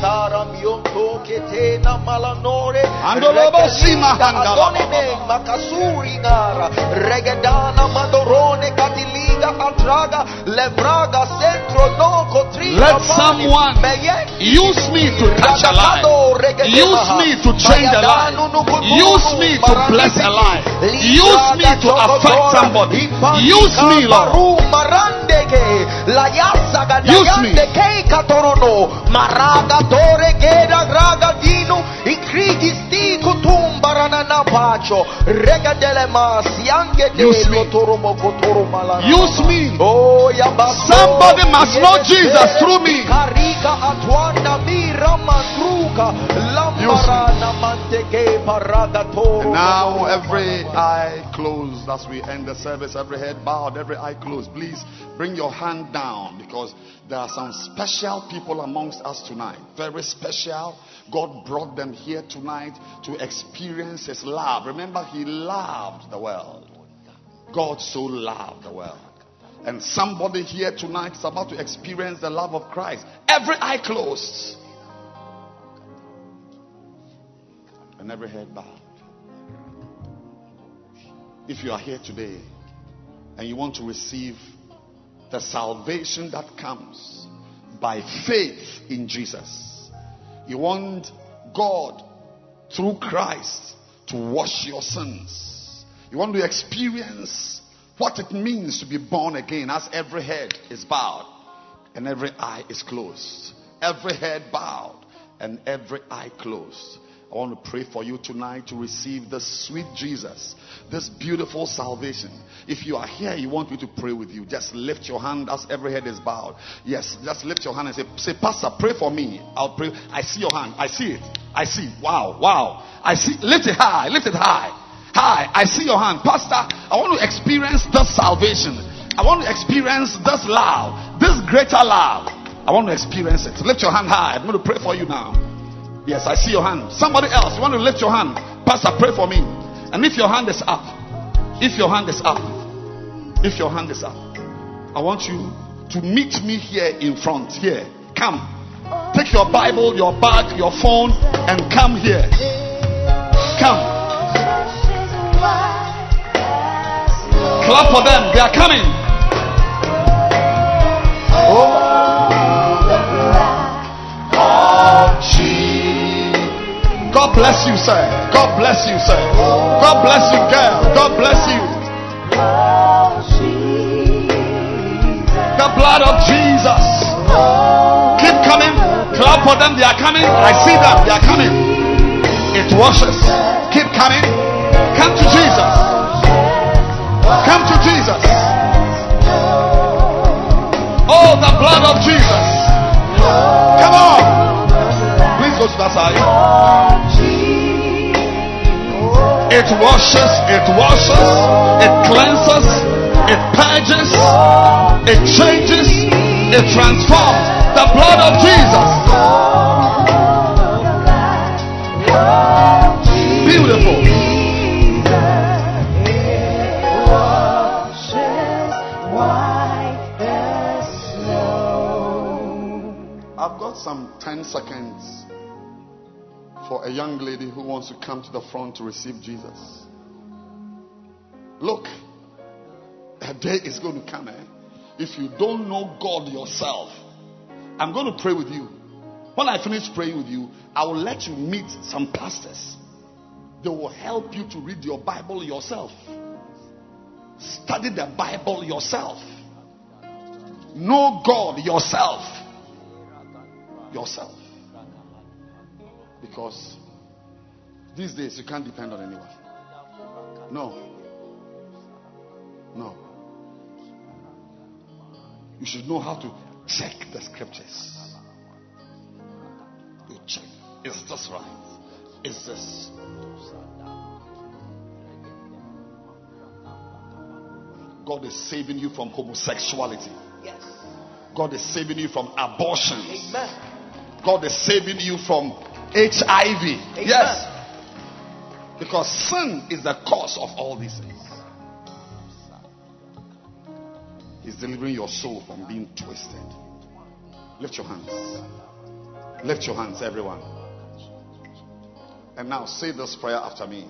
sara mionto ketena malanore. Andolobo sima Regelida handala adonime makasuri gara. Regedana madorone katiliga atraga. Levraga centro no kotrina Let someone use me to touch a life. Use me to change a life. Use me to bless a life. Use me to affect somebody. Use me, Lord. Use me. Maraga tore geda raga dino ikrigi sti kutumbarana na pacho rega dele masi ange de Use me. lotoro mokotoro malana Use me. Oh. Somebody must know Jesus through me. Karika atwanda mira mandruka lambarana manteke paraga toro. Now, every eye closed as we end the service, every head bowed, every eye closed. Please bring your hand down because there are some special people amongst us tonight. Very special. God brought them here tonight to experience His love. Remember, He loved the world. God so loved the world. And somebody here tonight is about to experience the love of Christ. Every eye closed and every head bowed. If you are here today and you want to receive the salvation that comes by faith in Jesus, you want God through Christ to wash your sins, you want to experience what it means to be born again as every head is bowed and every eye is closed. Every head bowed and every eye closed. I want to pray for you tonight to receive this sweet Jesus, this beautiful salvation. If you are here, you want me to pray with you, just lift your hand as every head is bowed. Yes, just lift your hand and say, say Pastor, pray for me. I'll pray. I see your hand. I see it. I see. Wow, wow. I see. Lift it high. Lift it high. High. I see your hand. Pastor, I want to experience this salvation. I want to experience this love, this greater love. I want to experience it. Lift your hand high. I'm going to pray for you now. Yes, I see your hand. Somebody else, you want to lift your hand. Pastor, pray for me. And if your hand is up, if your hand is up, if your hand is up, I want you to meet me here in front. Here. Come. Take your Bible, your bag, your phone, and come here. Come. Clap for them. They are coming. Oh. God bless you, sir. God bless you, sir. God bless you, girl. God bless you. The blood of Jesus. Keep coming. Clap for them. They are coming. I see them. They are coming. It washes. Keep coming. Come to Jesus. Come to Jesus. Oh, the blood of Jesus. Come on. Please go to that side. It washes, it washes, it cleanses, it purges, it changes, it transforms. The blood of Jesus. Beautiful. I've got some 10 seconds for a young lady who wants to come to the front to receive Jesus. Look, a day is going to come. Eh? If you don't know God yourself, I'm going to pray with you. When I finish praying with you, I will let you meet some pastors. They will help you to read your Bible yourself, study the Bible yourself, know God yourself. Yourself. Because these days you can't depend on anyone. No. No. You should know how to check the scriptures. You check. Is this right? Is this? God is saving you from homosexuality. Yes. God is saving you from abortions. Amen. God is saving you from HIV. Yes. Because sin is the cause of all these things. He's delivering your soul from being twisted. Lift your hands. Lift your hands, everyone. And now say this prayer after me.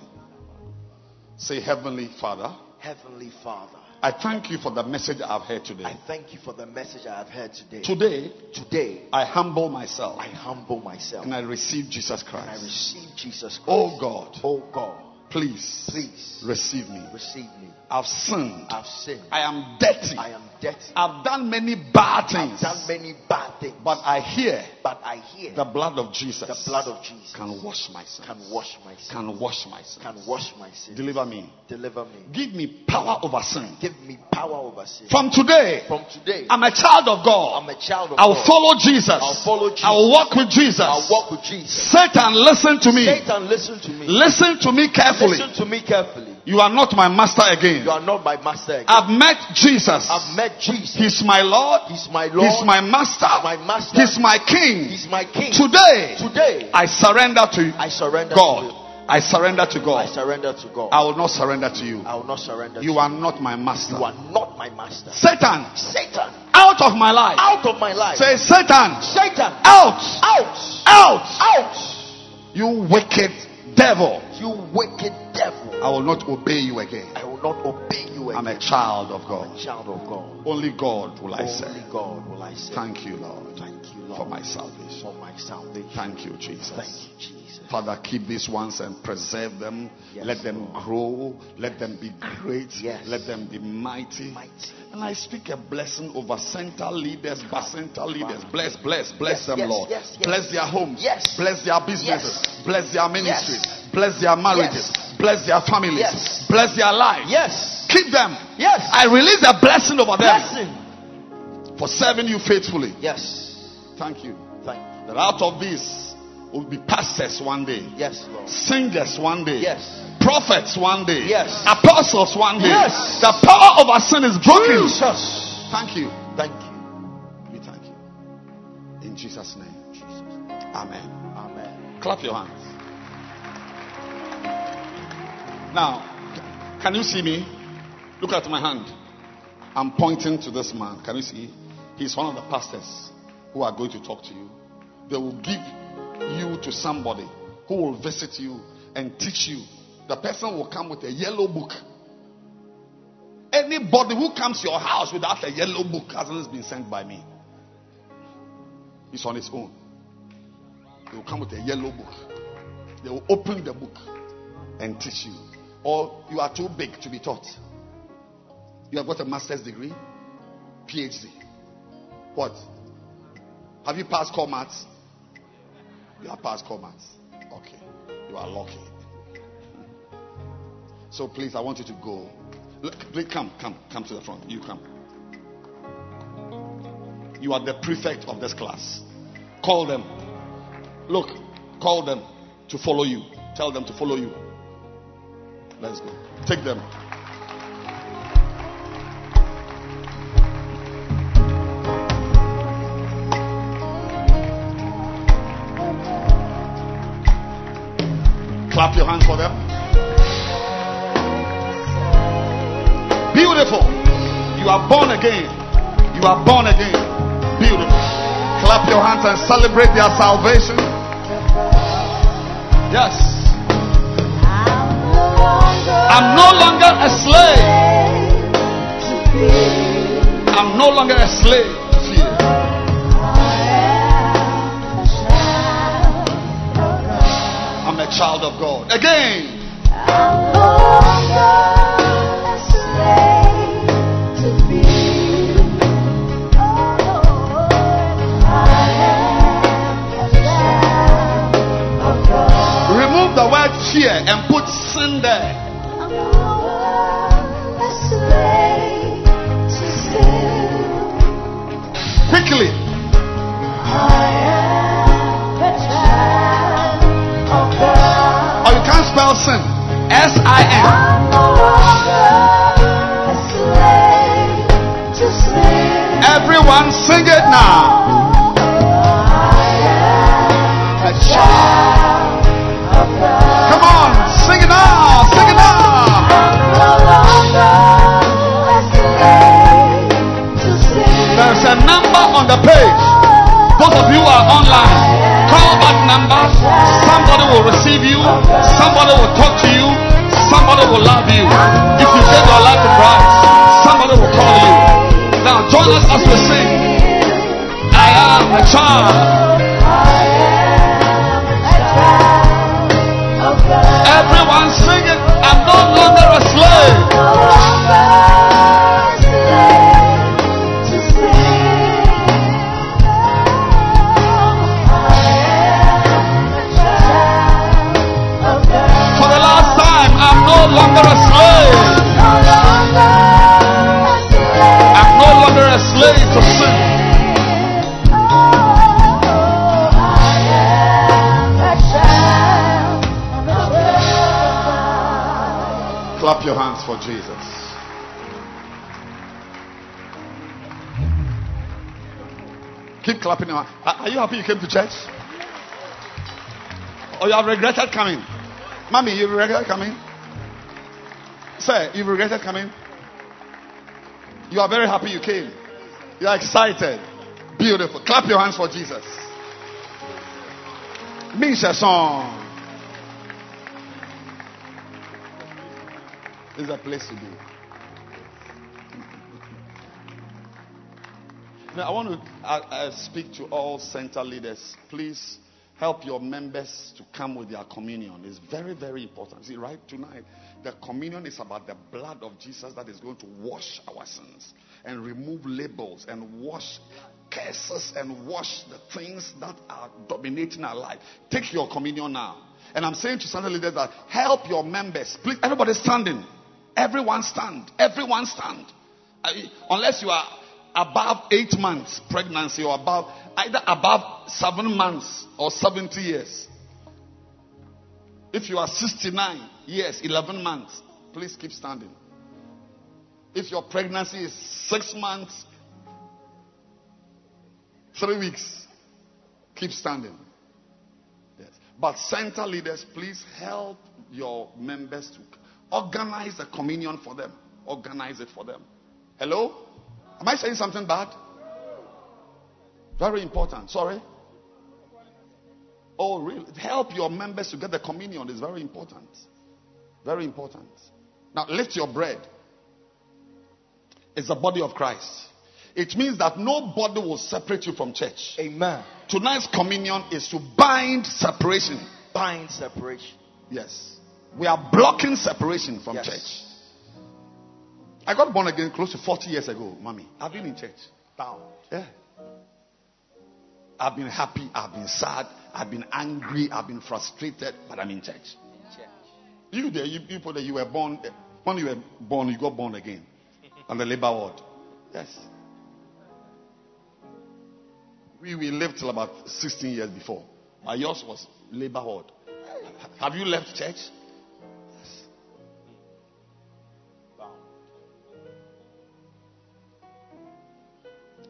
Say, Heavenly Father, Heavenly Father, I thank you for the message I've heard today. I thank you for the message I have heard today. Today, Today, I humble myself I humble myself and I receive Jesus Christ. and I receive Jesus oh Christ. Oh God, Oh God, please, Please. receive me. receive me. I've sinned. I've sinned. I am dirty. I am dirty. I've done many bad things. I've done many bad things. But I hear but I hear the blood of Jesus. the blood of Jesus can wash my sins. can wash my sin. Can wash my sins. Can wash my sin. Deliver me. Deliver me. Give me power over sin. Give me power over sin. From today, From today, I'm a child of God. I'm a child of I'll God. follow Jesus. I'll follow Jesus. I'll walk with Jesus. I'll walk with Jesus. Satan, listen to me. Satan, listen to me. Listen to me carefully. Listen to me carefully. You are not my master again. You are not my master again. I've met Jesus. I've met Jesus. He's my Lord. He's my Lord. He's my master. He's my master. He's my king. He's my king. Today, Today, I surrender to I surrender God. to you. I surrender to God. I surrender to God. I will not surrender to you. I will not surrender You are not my master. you. You are not my master. Satan, Satan, out of my life. out of my life. Say, Satan, Satan, out, out, out, out. you wicked devil. You wicked devil. I will not obey you again. I will not obey you again. I'm a child of I'm a God. child of God. Only God will I say. Only. God will I say. Thank you, Lord, Thank you, Lord, for my salvation. for my salvation. Thank you, Jesus. Thank you, Jesus. Father, keep these ones and preserve them. Yes, Let them Lord. grow. Let them be great. Yes. Let them be mighty. Mighty. And I speak a blessing over center leaders, center leaders. Bless, bless, bless Yes, them, yes, Lord. yes. Bless their homes. Yes. Bless their businesses. Bless their ministries. Bless their marriages. Bless their families. Bless their lives. Yes. Keep them. Yes. I release a blessing over them Blessing. for serving you faithfully. Yes. Thank you. Thank you. That out of this will be pastors one day, Yes, Lord. singers one day, Yes. prophets one day, Yes. apostles one day. Yes. The power of our sin is broken. Jesus. Thank you. Thank you. We thank you. In Jesus' name. Jesus. Amen. Amen. Clap your hands. Now, can you see me? Look at my hand. I'm pointing to this man. Can you see? He's one of the pastors who are going to talk to you. They will give you to somebody who will visit you and teach you. The person will come with a yellow book. Anybody who comes to your house without a yellow book hasn't been sent by me. He's on his own. They will come with a yellow book. They will open the book and teach you. Or you are too big to be taught. You have got a master's degree, PhD. What? Have you passed core maths? You have passed core maths. Okay. You are lucky. So please, I want you to go. Look, please come, come, come to the front. You come. You are the prefect of this class. Call them. Look, call them to follow you. Tell them to follow you. Let's go. Take them. Clap your hands for them. Beautiful. You are born again. You are born again. Beautiful. Clap your hands and celebrate their salvation. Yes. I'm no longer a slave. I'm no longer a slave child of God. Again. Remove the word fear and put sin there. spell sin. S I N. Everyone sing it now. Leave you, somebody will talk to you, somebody will love you. If you gave your life to Christ, somebody will call you. Now join us as we sing. I am a child. Everyone Jesus. Keep clapping are you happy you came to church? Or you have regretted coming? Mommy, you regretted coming? Sir, you regretted coming? You are very happy you came. You are excited. Beautiful. Clap your hands for Jesus. Means a song. Is a place to be. Now, I want to uh, speak to all center leaders. Please help your members to come with their communion. It's very, very important. See, right tonight, the communion is about the blood of Jesus that is going to wash our sins and remove labels and wash curses and wash the things that are dominating our life. Take your communion now. And I'm saying to center leaders that help your members. Please, everybody standing. Everyone stand. Everyone stand. I- unless you are above eight months pregnancy or above either above seven months or 70 years. If you are 69 years, 11 months, please keep standing. If your pregnancy is six months, three weeks, keep standing. Yes. But center leaders, please help your members to organize the communion for them. Organize it for them. Hello? Am I saying something bad? Very important. Sorry. Oh, really? Help your members to get the communion is very important. Very important. Now, lift your bread. It's the body of Christ. It means that nobody will separate you from church. Amen. Tonight's communion is to bind separation. Bind separation. Yes. We are blocking separation from Yes. church. I got born again close to 40 years ago, mommy. I've been in church. Bound. Yeah. I've been happy, I've been sad, I've been angry, I've been frustrated, but I'm in church. church. You there, you people that you were born, eh, when you were born, you got born again on the labor ward. Yes. We, we lived till about 16 years before. My yours was labor ward. Have you left church?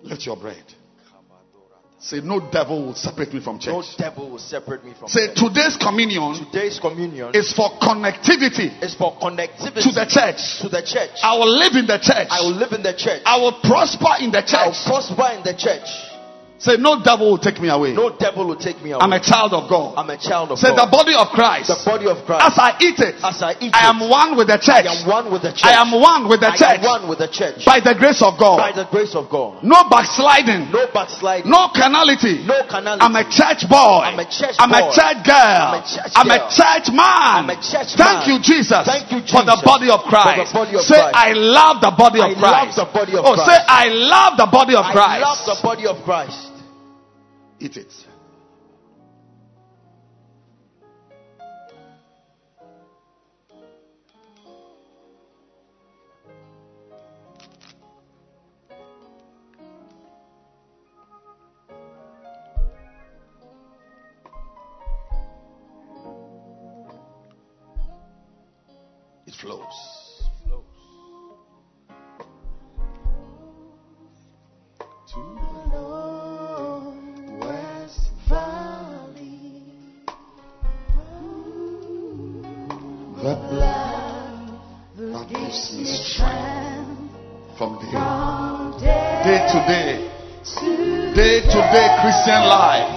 Lift your bread. Say, no devil will separate me from church. No devil will separate me from Say, church. today's communion Today's communion is for connectivity is for connectivity to the church. to the church. I will live in the church. I will live in the church. I will prosper in the church. I will prosper in the church. Say, no devil will take me away. No devil will take me away. I'm a child of God. I'm a child of God. Say, the body of Christ. the body of Christ. As I eat it, As I eat I it, am one with the church. I am one with the church. I am one with the I church. am one with the church. By the grace of God. By the grace of God. No backsliding. No backsliding. No carnality. No carnality. I'm a church boy. I'm a church I'm a church girl. I'm a church I'm a church man. I'm a church Thank man. you, Jesus. Thank you, For the body of Christ. for the body of say, Christ. I love the body of I love Christ. the body of oh, Christ. say, I love the body of Christ. I love the body of Christ. Eat it. It flows. From day, From day, day to day, day to day Christian life.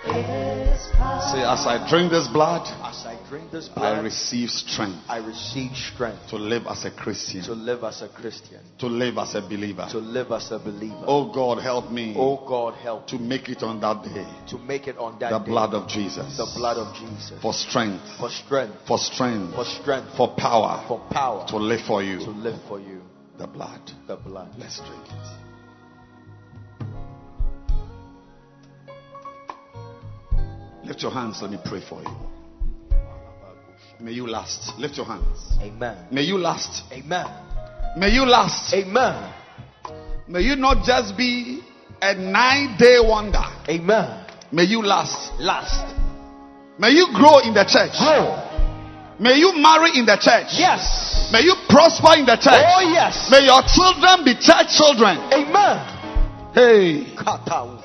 See. Say, as I drink this blood, drink this I receive strength I receive strength to live as a Christian, to live as a Christian, to live as a believer. to live as a believer. Oh God, help me Oh God, help to make it on that day. to make it on that The day. blood of Jesus. the blood of Jesus For strength, for strength, for strength, for strength, for power for power to live for you. to live for you. The blood. The blood. Let's drink it. Lift your hands, let me pray for you. May you last. Lift your hands. Amen. May you last. Amen. May you last. Amen. May you not just be a nine day wonder. Amen. May you last. Last. May you grow in the church. Grow. May you marry in the church. Yes. May you prosper in the church. Oh yes. May your children be church children. Amen. Hey.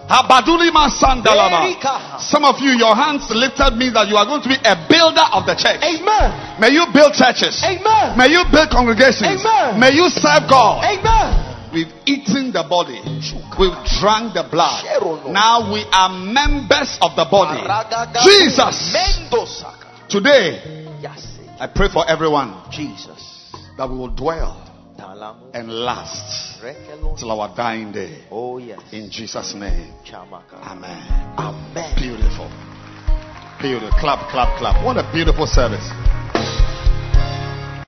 Habadulima sandalama. Some of you, your hands lifted means that you are going to be a builder of the church. Amen. May you build churches. Amen. May you build congregations. Amen. May you serve God. Amen. We've eaten the body. We've drank the blood. Now we are members of the body. Jesus. Today, I pray for everyone Jesus. that we will dwell. And last till our dying day. Oh yes. In Jesus' name. Amen. Amen. Beautiful. Beautiful. Clap, clap, clap. What a beautiful service.